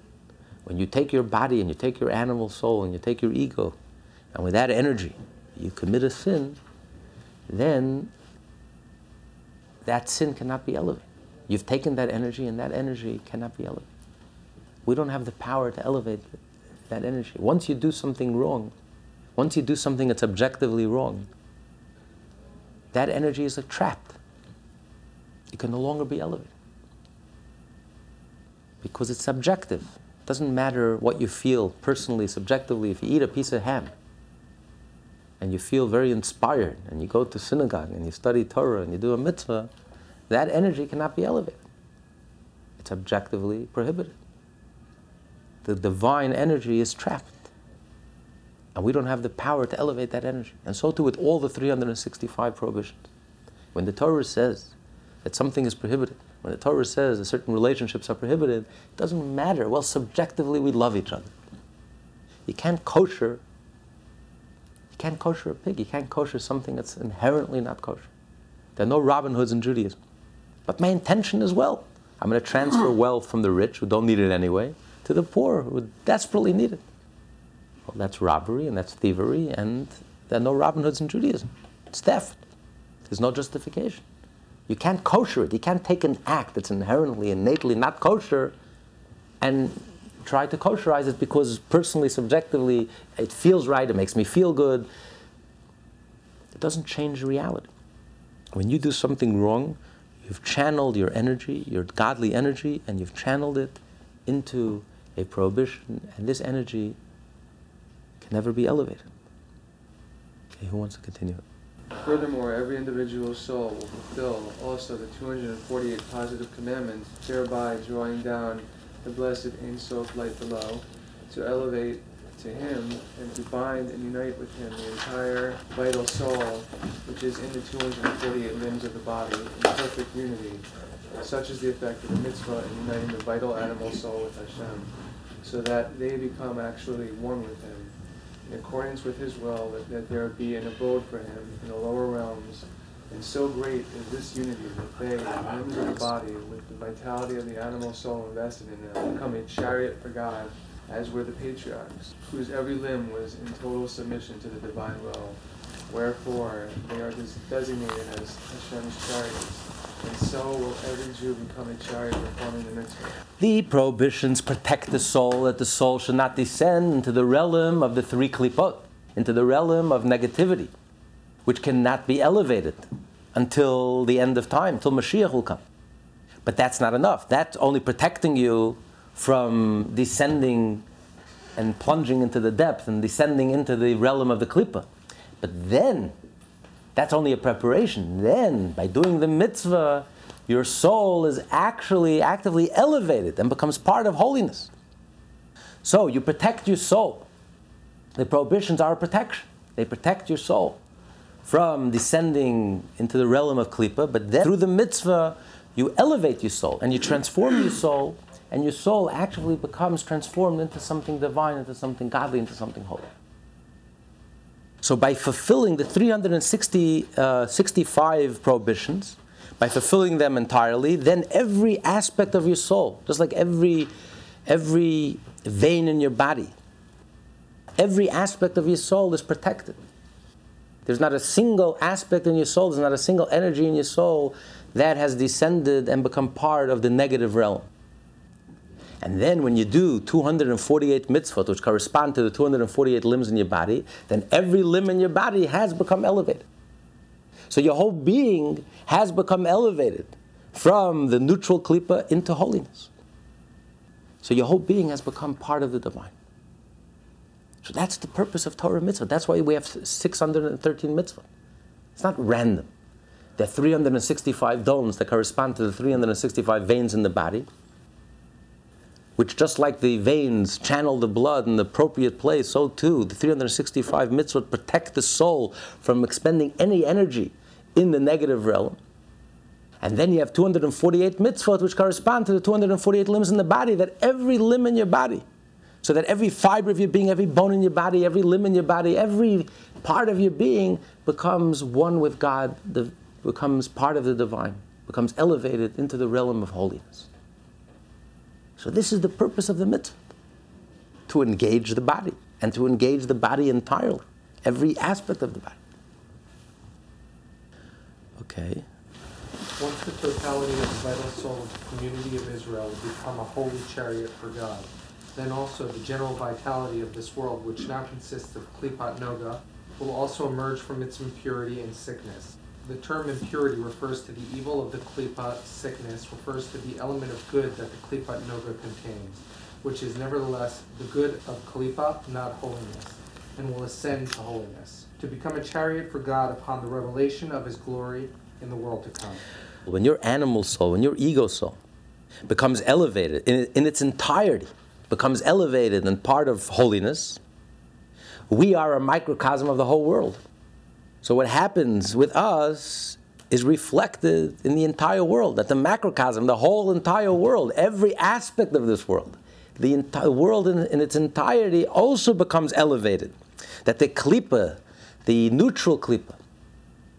when you take your body and you take your animal soul and you take your ego, and with that energy you commit a sin, then that sin cannot be elevated. You've taken that energy and that energy cannot be elevated. We don't have the power to elevate that energy. Once you do something wrong, once you do something that's objectively wrong, that energy is trapped. It can no longer be elevated because it's subjective. It doesn't matter what you feel personally, subjectively. If you eat a piece of ham and you feel very inspired and you go to synagogue and you study Torah and you do a mitzvah, that energy cannot be elevated. It's objectively prohibited. The divine energy is trapped. And we don't have the power to elevate that energy. And so too with all the 365 prohibitions. When the Torah says that something is prohibited, when the Torah says that certain relationships are prohibited, it doesn't matter. Well, subjectively, we love each other. You can't kosher. You can't kosher a pig. You can't kosher something that's inherently not kosher. There are no Robin Hoods in Judaism. But my intention is well. I'm going to transfer wealth from the rich, who don't need it anyway, to the poor, who desperately need it. Well, that's robbery and that's thievery, and there are no Robin Hoods in Judaism. It's theft. There's no justification. You can't kosher it. You can't take an act that's inherently, innately not kosher and try to kosherize it because personally, subjectively, it feels right, it makes me feel good. It doesn't change reality. When you do something wrong, you've channeled your energy, your godly energy, and you've channeled it into a prohibition, and this energy can never be elevated. Okay, who wants to continue? Furthermore, every individual soul will fulfill also the 248 positive commandments, thereby drawing down the blessed Ein Sof light below, to elevate to Him and to bind and unite with Him the entire vital soul, which is in the 248 limbs of the body, in perfect unity. Such is the effect of the mitzvah in uniting the vital animal soul with Hashem, so that they become actually one with Him in accordance with his will, that, that there be an abode for him in the lower realms. And so great is this unity that they, the limbs of the body, with the vitality of the animal soul invested in them, become a chariot for God, as were the patriarchs, whose every limb was in total submission to the divine will. Wherefore, they are designated as Hashem's chariots and so will every Jew become a chariot performing the mitzvah. The prohibitions protect the soul, that the soul should not descend into the realm of the three klipot, into the realm of negativity, which cannot be elevated until the end of time, until Mashiach will come. But that's not enough. That's only protecting you from descending and plunging into the depth and descending into the realm of the klipa. But then that's only a preparation. Then, by doing the mitzvah, your soul is actually actively elevated and becomes part of holiness. So, you protect your soul. The prohibitions are a protection, they protect your soul from descending into the realm of klipa, but then through the mitzvah, you elevate your soul and you transform your soul and your soul actually becomes transformed into something divine, into something godly, into something holy. So by fulfilling the 365 uh, prohibitions, by fulfilling them entirely, then every aspect of your soul, just like every every vein in your body, every aspect of your soul is protected. There's not a single aspect in your soul, there's not a single energy in your soul that has descended and become part of the negative realm. And then when you do 248 mitzvot, which correspond to the 248 limbs in your body, then every limb in your body has become elevated. So your whole being has become elevated from the neutral klipa into holiness. So your whole being has become part of the divine. So that's the purpose of Torah mitzvah. That's why we have 613 mitzvah. It's not random. There are 365 domes that correspond to the 365 veins in the body which just like the veins channel the blood in the appropriate place, so too the 365 mitzvot protect the soul from expending any energy in the negative realm. And then you have 248 mitzvot which correspond to the 248 limbs in the body, that every limb in your body, so that every fiber of your being, every bone in your body, every limb in your body, every part of your being becomes one with God, becomes part of the divine, becomes elevated into the realm of holiness. So this is the purpose of the mitzvah, to engage the body and to engage the body entirely, every aspect of the body. Okay. Once the totality of the vital soul of the community of Israel become a holy chariot for God, then also the general vitality of this world, which now consists of klipat noga, will also emerge from its impurity and sickness. The term impurity refers to the evil of the klipa sickness, refers to the element of good that the klipa noga contains, which is nevertheless the good of klipa, not holiness, and will ascend to holiness, to become a chariot for God upon the revelation of his glory in the world to come. When your animal soul, when your ego soul becomes elevated in, in its entirety, becomes elevated and part of holiness, we are a microcosm of the whole world. So what happens with us is reflected in the entire world, that the macrocosm, the whole entire world, every aspect of this world, the entire world in, in its entirety also becomes elevated. That the klipa, the neutral klipa,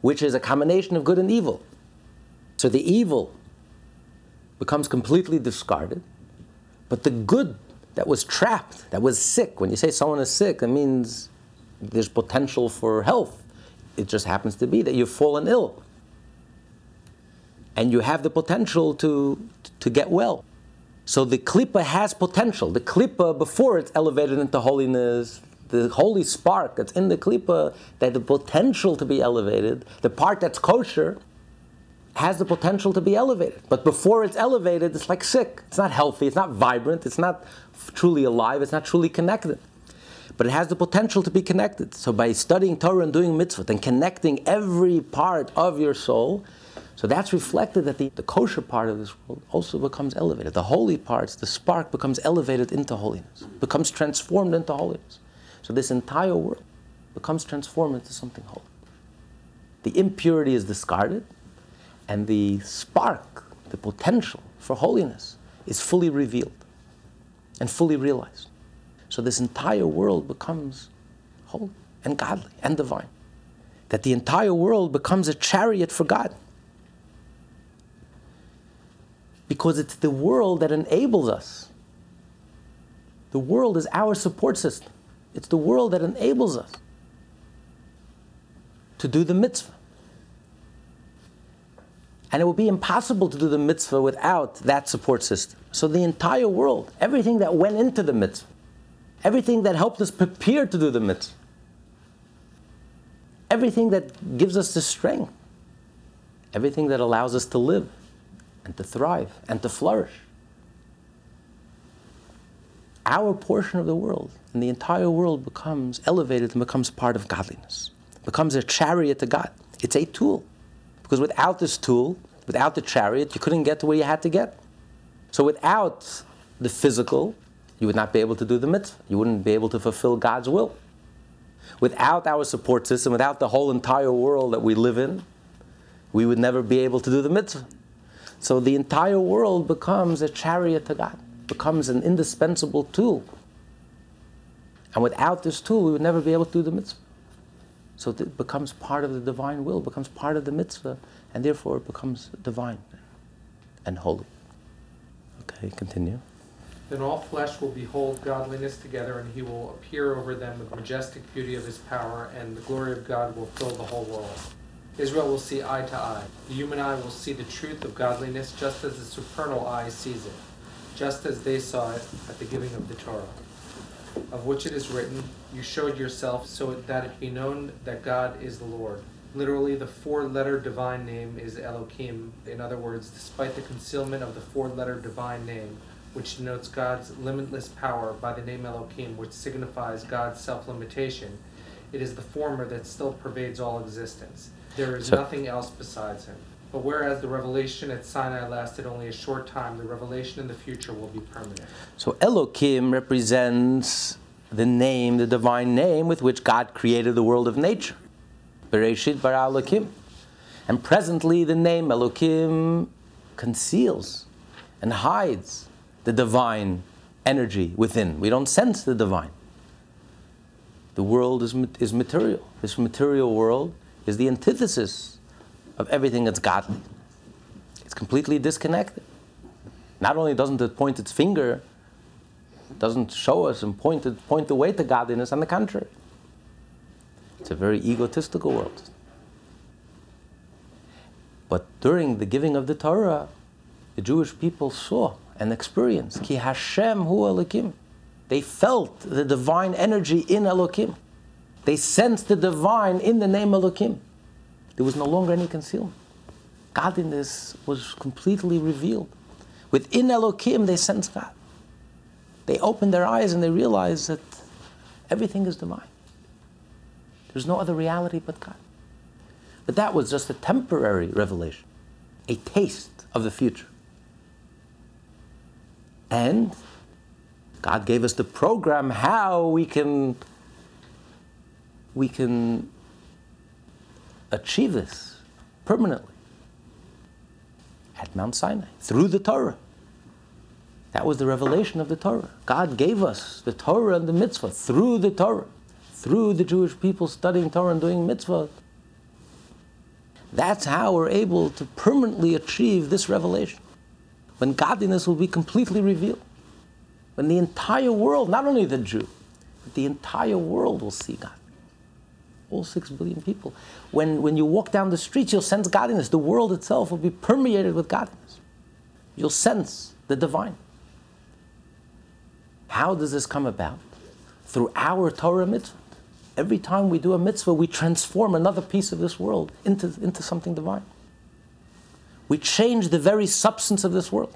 which is a combination of good and evil, so the evil becomes completely discarded, but the good that was trapped, that was sick, when you say someone is sick, it means there's potential for health it just happens to be that you've fallen ill. And you have the potential to, to get well. So the klipa has potential. The klipa, before it's elevated into holiness, the holy spark that's in the klipa, that the potential to be elevated, the part that's kosher, has the potential to be elevated. But before it's elevated, it's like sick. It's not healthy, it's not vibrant, it's not truly alive, it's not truly connected but it has the potential to be connected. So by studying Torah and doing mitzvot and connecting every part of your soul, so that's reflected that the, the kosher part of this world also becomes elevated. The holy parts, the spark becomes elevated into holiness, becomes transformed into holiness. So this entire world becomes transformed into something holy. The impurity is discarded, and the spark, the potential for holiness, is fully revealed and fully realized. So this entire world becomes holy and godly and divine. That the entire world becomes a chariot for God. Because it's the world that enables us. The world is our support system. It's the world that enables us to do the mitzvah. And it would be impossible to do the mitzvah without that support system. So the entire world, everything that went into the mitzvah, everything that helped us prepare to do the mitzvah, everything that gives us the strength, everything that allows us to live and to thrive and to flourish. Our portion of the world and the entire world becomes elevated and becomes part of godliness, becomes a chariot to God. It's a tool. Because without this tool, without the chariot, you couldn't get to where you had to get. So without the physical, you would not be able to do the mitzvah. You wouldn't be able to fulfill God's will. Without our support system, without the whole entire world that we live in, we would never be able to do the mitzvah. So the entire world becomes a chariot to God. becomes an indispensable tool. And without this tool, we would never be able to do the mitzvah. So it becomes part of the divine will, becomes part of the mitzvah, and therefore it becomes divine and holy. Okay, continue. Then all flesh will behold godliness together, and he will appear over them with majestic beauty of his power, and the glory of God will fill the whole world. Israel will see eye to eye. The human eye will see the truth of godliness just as the supernal eye sees it, just as they saw it at the giving of the Torah. Of which it is written, You showed yourself so that it be known that God is the Lord. Literally, the four letter divine name is Elohim. In other words, despite the concealment of the four letter divine name, which denotes God's limitless power by the name Elohim, which signifies God's self limitation, it is the former that still pervades all existence. There is So- nothing else besides him. But whereas the revelation at Sinai lasted only a short time, the revelation in the future will be permanent. So Elohim represents the name, the divine name with which God created the world of nature. Bereshit bara Elohim. And presently the name Elohim conceals and hides the divine energy within. We don't sense the divine. The world is, is material. This material world is the antithesis of everything that's godly. It's completely disconnected. Not only doesn't it point its finger, doesn't show us and point, it, point the way to godliness, on the contrary. It's a very egotistical world. But during the giving of the Torah, the Jewish people saw and experience. Ki Hashem Hu Elokim. They felt the divine energy in Elokim. They sensed the divine in the name Elokim. There was no longer any concealment. Godliness was completely revealed. Within Elokim, they sensed God. They opened their eyes and they realized that everything is divine. There's no other reality but God. But that was just a temporary revelation, a taste of the future. And God gave us the program how we can we can achieve this permanently at Mount Sinai through the Torah. That was the revelation of the Torah. God gave us the Torah and the mitzvah through the Torah, through the Jewish people studying Torah and doing mitzvah. That's how we're able to permanently achieve this revelation. When godliness will be completely revealed. When the entire world, not only the Jew, but the entire world will see God. All six billion people. When, when you walk down the streets, you'll sense godliness. The world itself will be permeated with godliness. You'll sense the divine. How does this come about? Through our Torah mitzvah. Every time we do a mitzvah, we transform another piece of this world into, into something divine. We change the very substance of this world.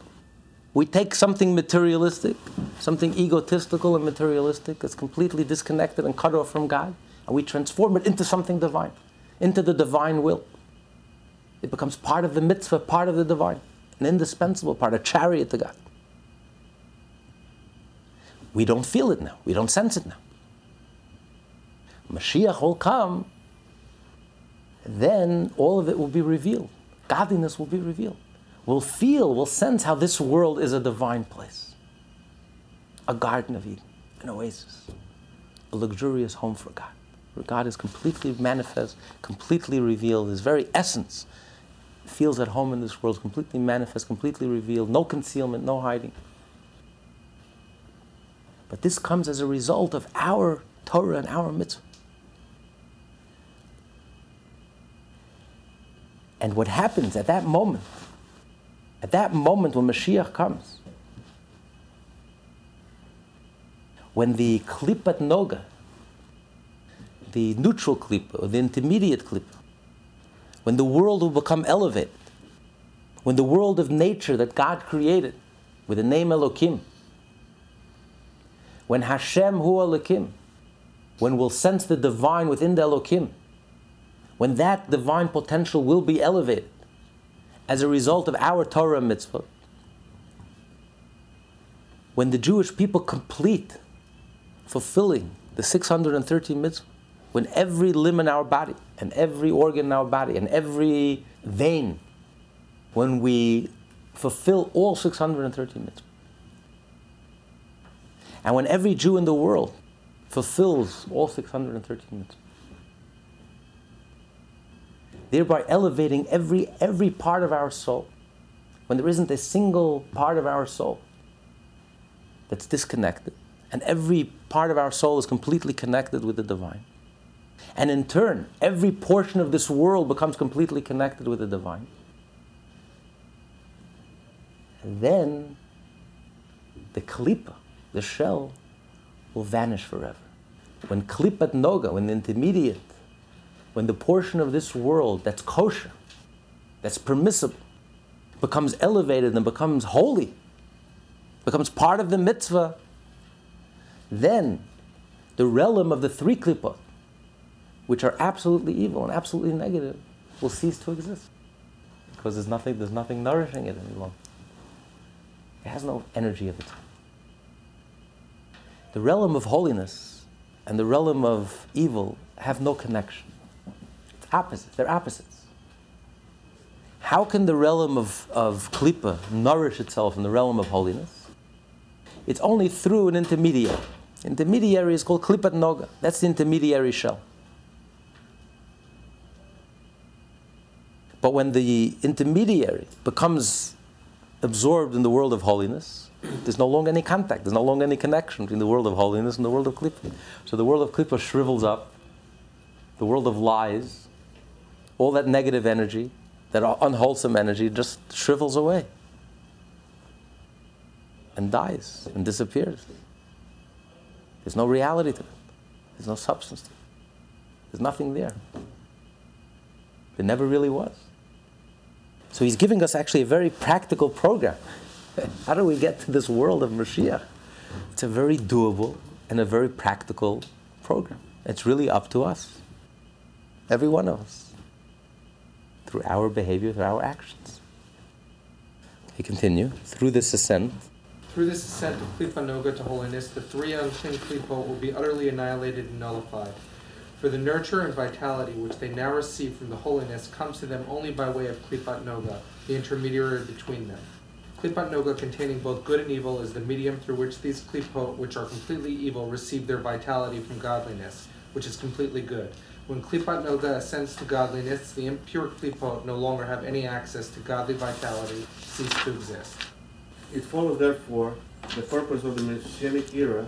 We take something materialistic, something egotistical and materialistic that's completely disconnected and cut off from God, and we transform it into something divine, into the divine will. It becomes part of the mitzvah, part of the divine, an indispensable part, a chariot to God. We don't feel it now, we don't sense it now. Mashiach will come, then all of it will be revealed. Godliness will be revealed. We'll feel, we'll sense how this world is a divine place, a garden of Eden, an oasis, a luxurious home for God, where God is completely manifest, completely revealed, his very essence feels at home in this world, completely manifest, completely revealed, no concealment, no hiding. But this comes as a result of our Torah and our mitzvah. And what happens at that moment, at that moment when Mashiach comes, when the klipat noga, the neutral klipa, or the intermediate klipa, when the world will become elevated, when the world of nature that God created with the name Elohim, when Hashem hu Elohim, when we'll sense the divine within the Elohim, when that divine potential will be elevated as a result of our Torah mitzvah, when the Jewish people complete fulfilling the 613 mitzvah, when every limb in our body and every organ in our body and every vein, when we fulfill all 613 mitzvah, And when every Jew in the world fulfills all 613 mitzvahs, thereby elevating every, every part of our soul, when there isn't a single part of our soul that's disconnected, and every part of our soul is completely connected with the divine. And in turn, every portion of this world becomes completely connected with the divine. And then the klipa, the shell, will vanish forever. When klipat noga, when the intermediate, when the portion of this world that's kosher, that's permissible, becomes elevated and becomes holy, becomes part of the mitzvah, then the realm of the three klipot, which are absolutely evil and absolutely negative, will cease to exist. Because there's nothing, there's nothing nourishing it any longer. It has no energy of its own. The realm of holiness and the realm of evil have no connection. Opposites, they're opposites. How can the realm of, of klipa nourish itself in the realm of holiness? It's only through an intermediary. Intermediary is called klipat noga. That's the intermediary shell. But when the intermediary becomes absorbed in the world of holiness, there's no longer any contact, there's no longer any connection between the world of holiness and the world of klipa. So the world of klipa shrivels up, the world of lies, all that negative energy, that unwholesome energy just shrivels away and dies and disappears. There's no reality to it, there's no substance to it, there's nothing there. There never really was. So he's giving us actually a very practical program. How do we get to this world of Mashiach? It's a very doable and a very practical program. It's really up to us, every one of us, through our behavior, through our actions. He continue through this ascent. Through this ascent of Klipa Noga to holiness, the three unclean Klipot will be utterly annihilated and nullified. For the nurture and vitality which they now receive from the holiness comes to them only by way of Klipat Noga, the intermediary between them. Klipat Noga, containing both good and evil, is the medium through which these Klipot, which are completely evil, receive their vitality from godliness, which is completely good. When Klipat Noga ascends to godliness, the impure Klipot no longer have any access to godly vitality, cease to exist. It follows, therefore, the purpose of the Messianic era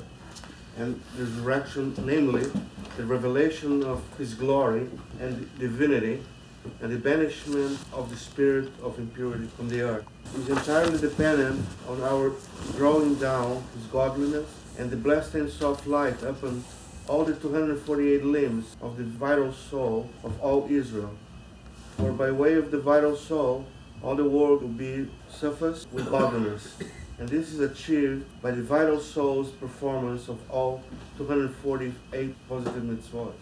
and the resurrection, namely the revelation of His glory and divinity, and the banishment of the spirit of impurity from the earth. is entirely dependent on our drawing down His godliness and the blessed Ein Sof light upon all the 248 limbs of the vital soul of all Israel. For by way of the vital soul, all the world will be suffused with godliness and this is achieved by the vital soul's performance of all 248 positive mitzvot.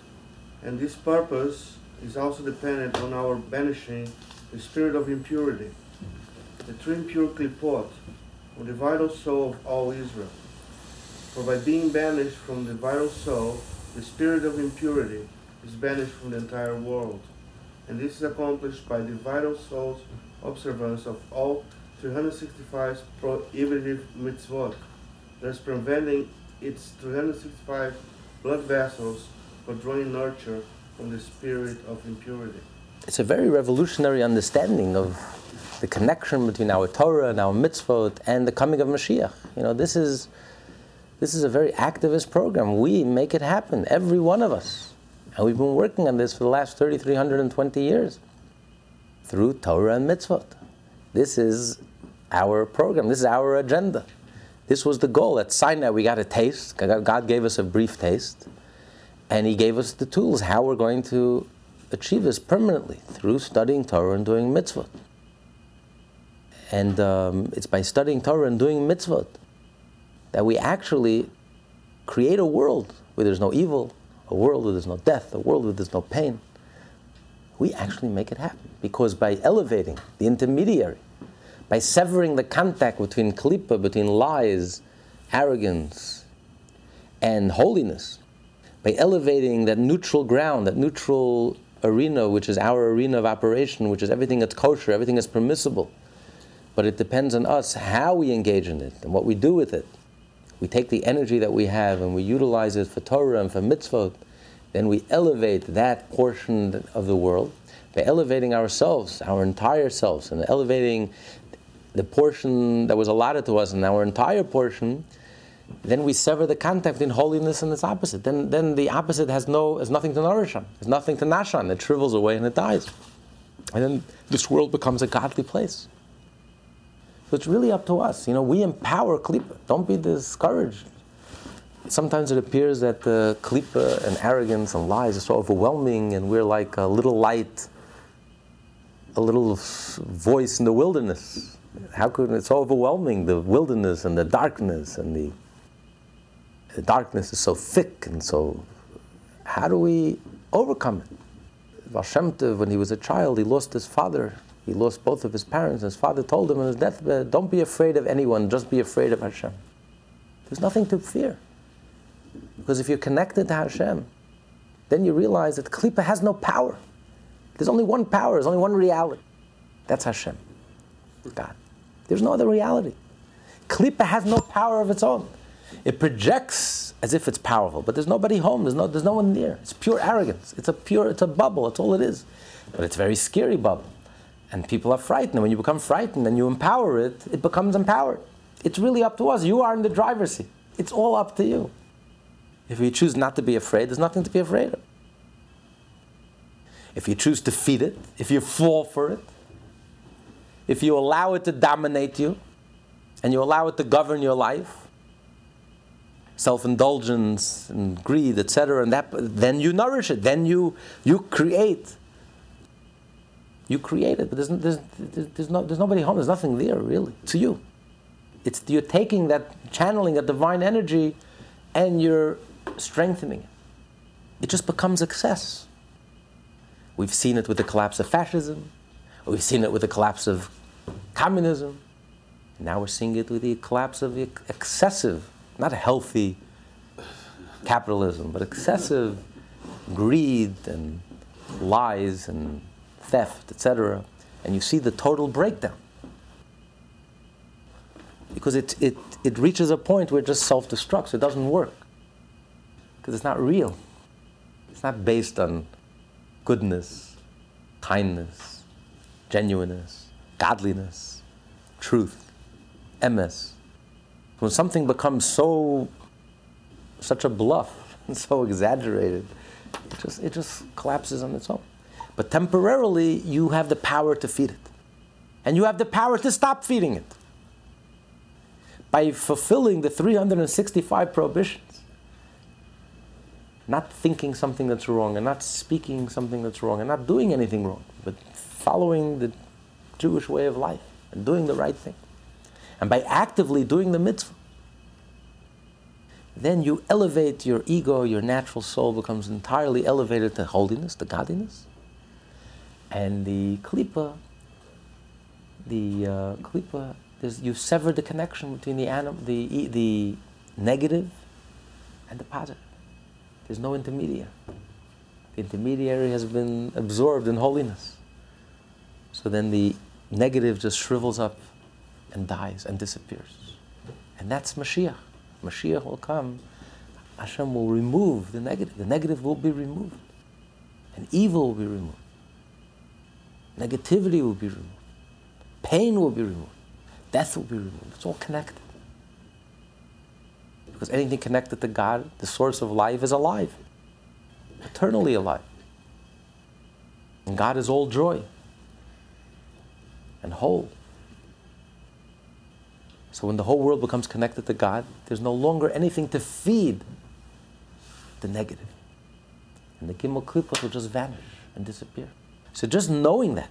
And this purpose is also dependent on our banishing the spirit of impurity, the three impure klipot, on the vital soul of all Israel. For by being banished from the vital soul, the spirit of impurity is banished from the entire world. And this is accomplished by the vital soul's observance of all 365 prohibitive mitzvot, thus preventing its 365 blood vessels from drawing nurture from the spirit of impurity. It's a very revolutionary understanding of the connection between our Torah and our mitzvot and the coming of Mashiach. You know, this is this is a very activist program. We make it happen, every one of us. And we've been working on this for the last 3,320 years through Torah and mitzvot. This is our program. This is our agenda. This was the goal. At Sinai, we got a taste. God gave us a brief taste, and He gave us the tools how we're going to achieve this permanently through studying Torah and doing mitzvot. And um, it's by studying Torah and doing mitzvot that we actually create a world where there's no evil, a world where there's no death, a world where there's no pain. We actually make it happen because by elevating the intermediary by severing the contact between klipa, between lies, arrogance, and holiness, by elevating that neutral ground, that neutral arena, which is our arena of operation, which is everything that's kosher, everything that's permissible. But it depends on us how we engage in it and what we do with it. We take the energy that we have and we utilize it for Torah and for mitzvot, then we elevate that portion of the world by elevating ourselves, our entire selves, and elevating the portion that was allotted to us and our entire portion, then we sever the contact between holiness and its opposite. Then, then the opposite has no has nothing to nourish on, has nothing to nash on. It shrivels away and it dies. And then this world becomes a godly place. So it's really up to us. You know, we empower Klipa. Don't be discouraged. Sometimes it appears that the uh, Klipa and arrogance and lies are so overwhelming, and we're like a little light, a little voice in the wilderness. How could it's so overwhelming? The wilderness and the darkness and the the darkness is so thick and so. How do we overcome it? Baal Shem when he was a child, he lost his father he lost both of his parents. His father told him on his deathbed, Don't be afraid of anyone, just be afraid of Hashem. There's nothing to fear. Because if you're connected to Hashem, then you realize that Klipa has no power. There's only one power, there's only one reality. That's Hashem, God. There's no other reality. Klipa has no power of its own. It projects as if it's powerful, but there's nobody home, there's no, there's no one near. It's pure arrogance. It's a pure, it's a bubble, that's all it is. But it's a very scary bubble. And people are frightened. And when you become frightened and you empower it, it becomes empowered. It's really up to us. You are in the driver's seat. It's all up to you. If you choose not to be afraid, there's nothing to be afraid of. If you choose to feed it, if you fall for it, if you allow it to dominate you, and you allow it to govern your life, self-indulgence and greed, etc., and that, then you nourish it. Then you you create you create it, but there's, there's, there's, no, there's nobody home. There's nothing there, really, to you. It's you're taking that, channeling that divine energy, and you're strengthening it. It just becomes excess. We've seen it with the collapse of fascism. We've seen it with the collapse of communism. Now we're seeing it with the collapse of excessive, not healthy capitalism, but excessive greed and lies and theft, etc., and you see the total breakdown. Because it, it, it reaches a point where it just self destructs, it doesn't work. Because it's not real. It's not based on goodness, kindness, genuineness, godliness, truth, emes. When something becomes so, such a bluff and so exaggerated, it just, it just collapses on its own. But temporarily, you have the power to feed it. And you have the power to stop feeding it. By fulfilling the 365 prohibitions. Not thinking something that's wrong, and not speaking something that's wrong, and not doing anything wrong, but following the Jewish way of life and doing the right thing. And by actively doing the mitzvah, then you elevate your ego, your natural soul becomes entirely elevated to holiness, to godliness. And the klipa, the uh, klipa, you severed the connection between the, anim, the, the negative and the positive. There's no intermediary. The intermediary has been absorbed in holiness. So then the negative just shrivels up and dies and disappears. And that's Mashiach. Mashiach will come. Hashem will remove the negative. The negative will be removed. And evil will be removed. Negativity will be removed. Pain will be removed. Death will be removed. It's all connected. Because anything connected to God, the source of life, is alive, eternally alive. And God is all joy and whole. So when the whole world becomes connected to God, there's no longer anything to feed the negative. And the Gimel Klipot will just vanish and disappear. So just knowing that,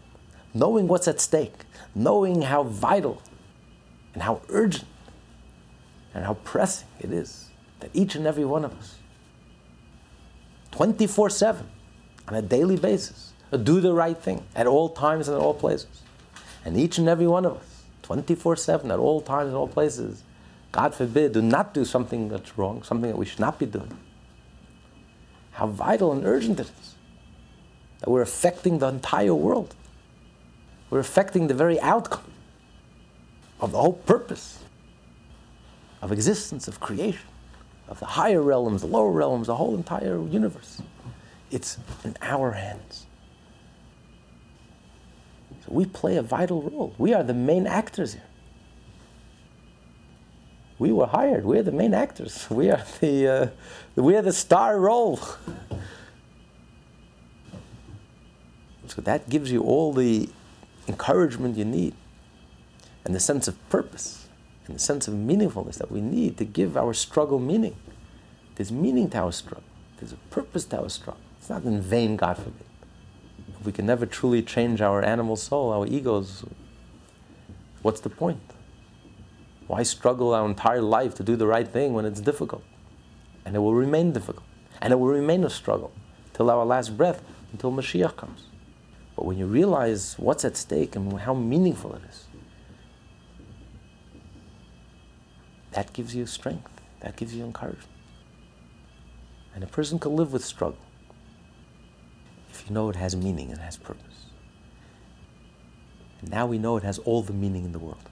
knowing what's at stake, knowing how vital and how urgent and how pressing it is that each and every one of us, 24 7, on a daily basis, do the right thing at all times and at all places. And each and every one of us, 24 7, at all times and all places, God forbid, do not do something that's wrong, something that we should not be doing. How vital and urgent it is that we're affecting the entire world. We're affecting the very outcome of the whole purpose of existence, of creation, of the higher realms, the lower realms, the whole entire universe. It's in our hands. So we play a vital role. We are the main actors here. We were hired. We're the main actors. We are the, uh, we are the star role. So that gives you all the encouragement you need and the sense of purpose and the sense of meaningfulness that we need to give our struggle meaning. There's meaning to our struggle, there's a purpose to our struggle. It's not in vain, God forbid. If we can never truly change our animal soul, our egos, what's the point? Why struggle our entire life to do the right thing when it's difficult? And it will remain difficult. And it will remain a struggle till our last breath, until Mashiach comes. But when you realize what's at stake and how meaningful it is, that gives you strength, that gives you encouragement. And a person can live with struggle if you know it has meaning and has purpose. And now we know it has all the meaning in the world.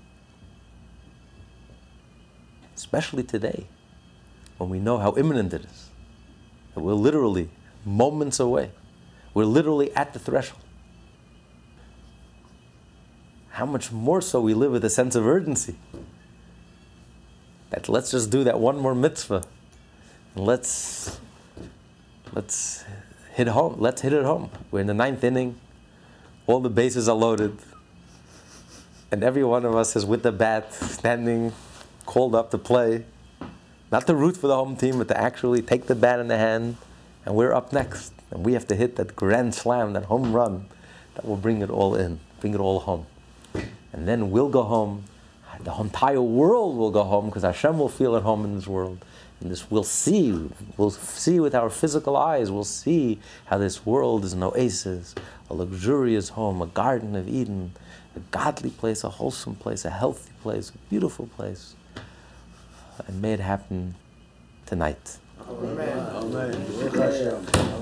Especially today, when we know how imminent it is. That we're literally moments away. We're literally at the threshold. How much more so we live with a sense of urgency. That let's just do that one more mitzvah. And let's let's hit home. Let's hit it home. We're in the ninth inning. All the bases are loaded. And every one of us is with the bat, standing, called up to play. Not to root for the home team, but to actually take the bat in the hand. And we're up next. And we have to hit that grand slam, that home run that will bring it all in, bring it all home. And then we'll go home. The entire world will go home because Hashem will feel at home in this world. And this we'll see. We'll see with our physical eyes. We'll see how this world is an oasis, a luxurious home, a garden of Eden, a godly place, a wholesome place, a healthy place, a beautiful place. And may it happen tonight. Amen. Amen.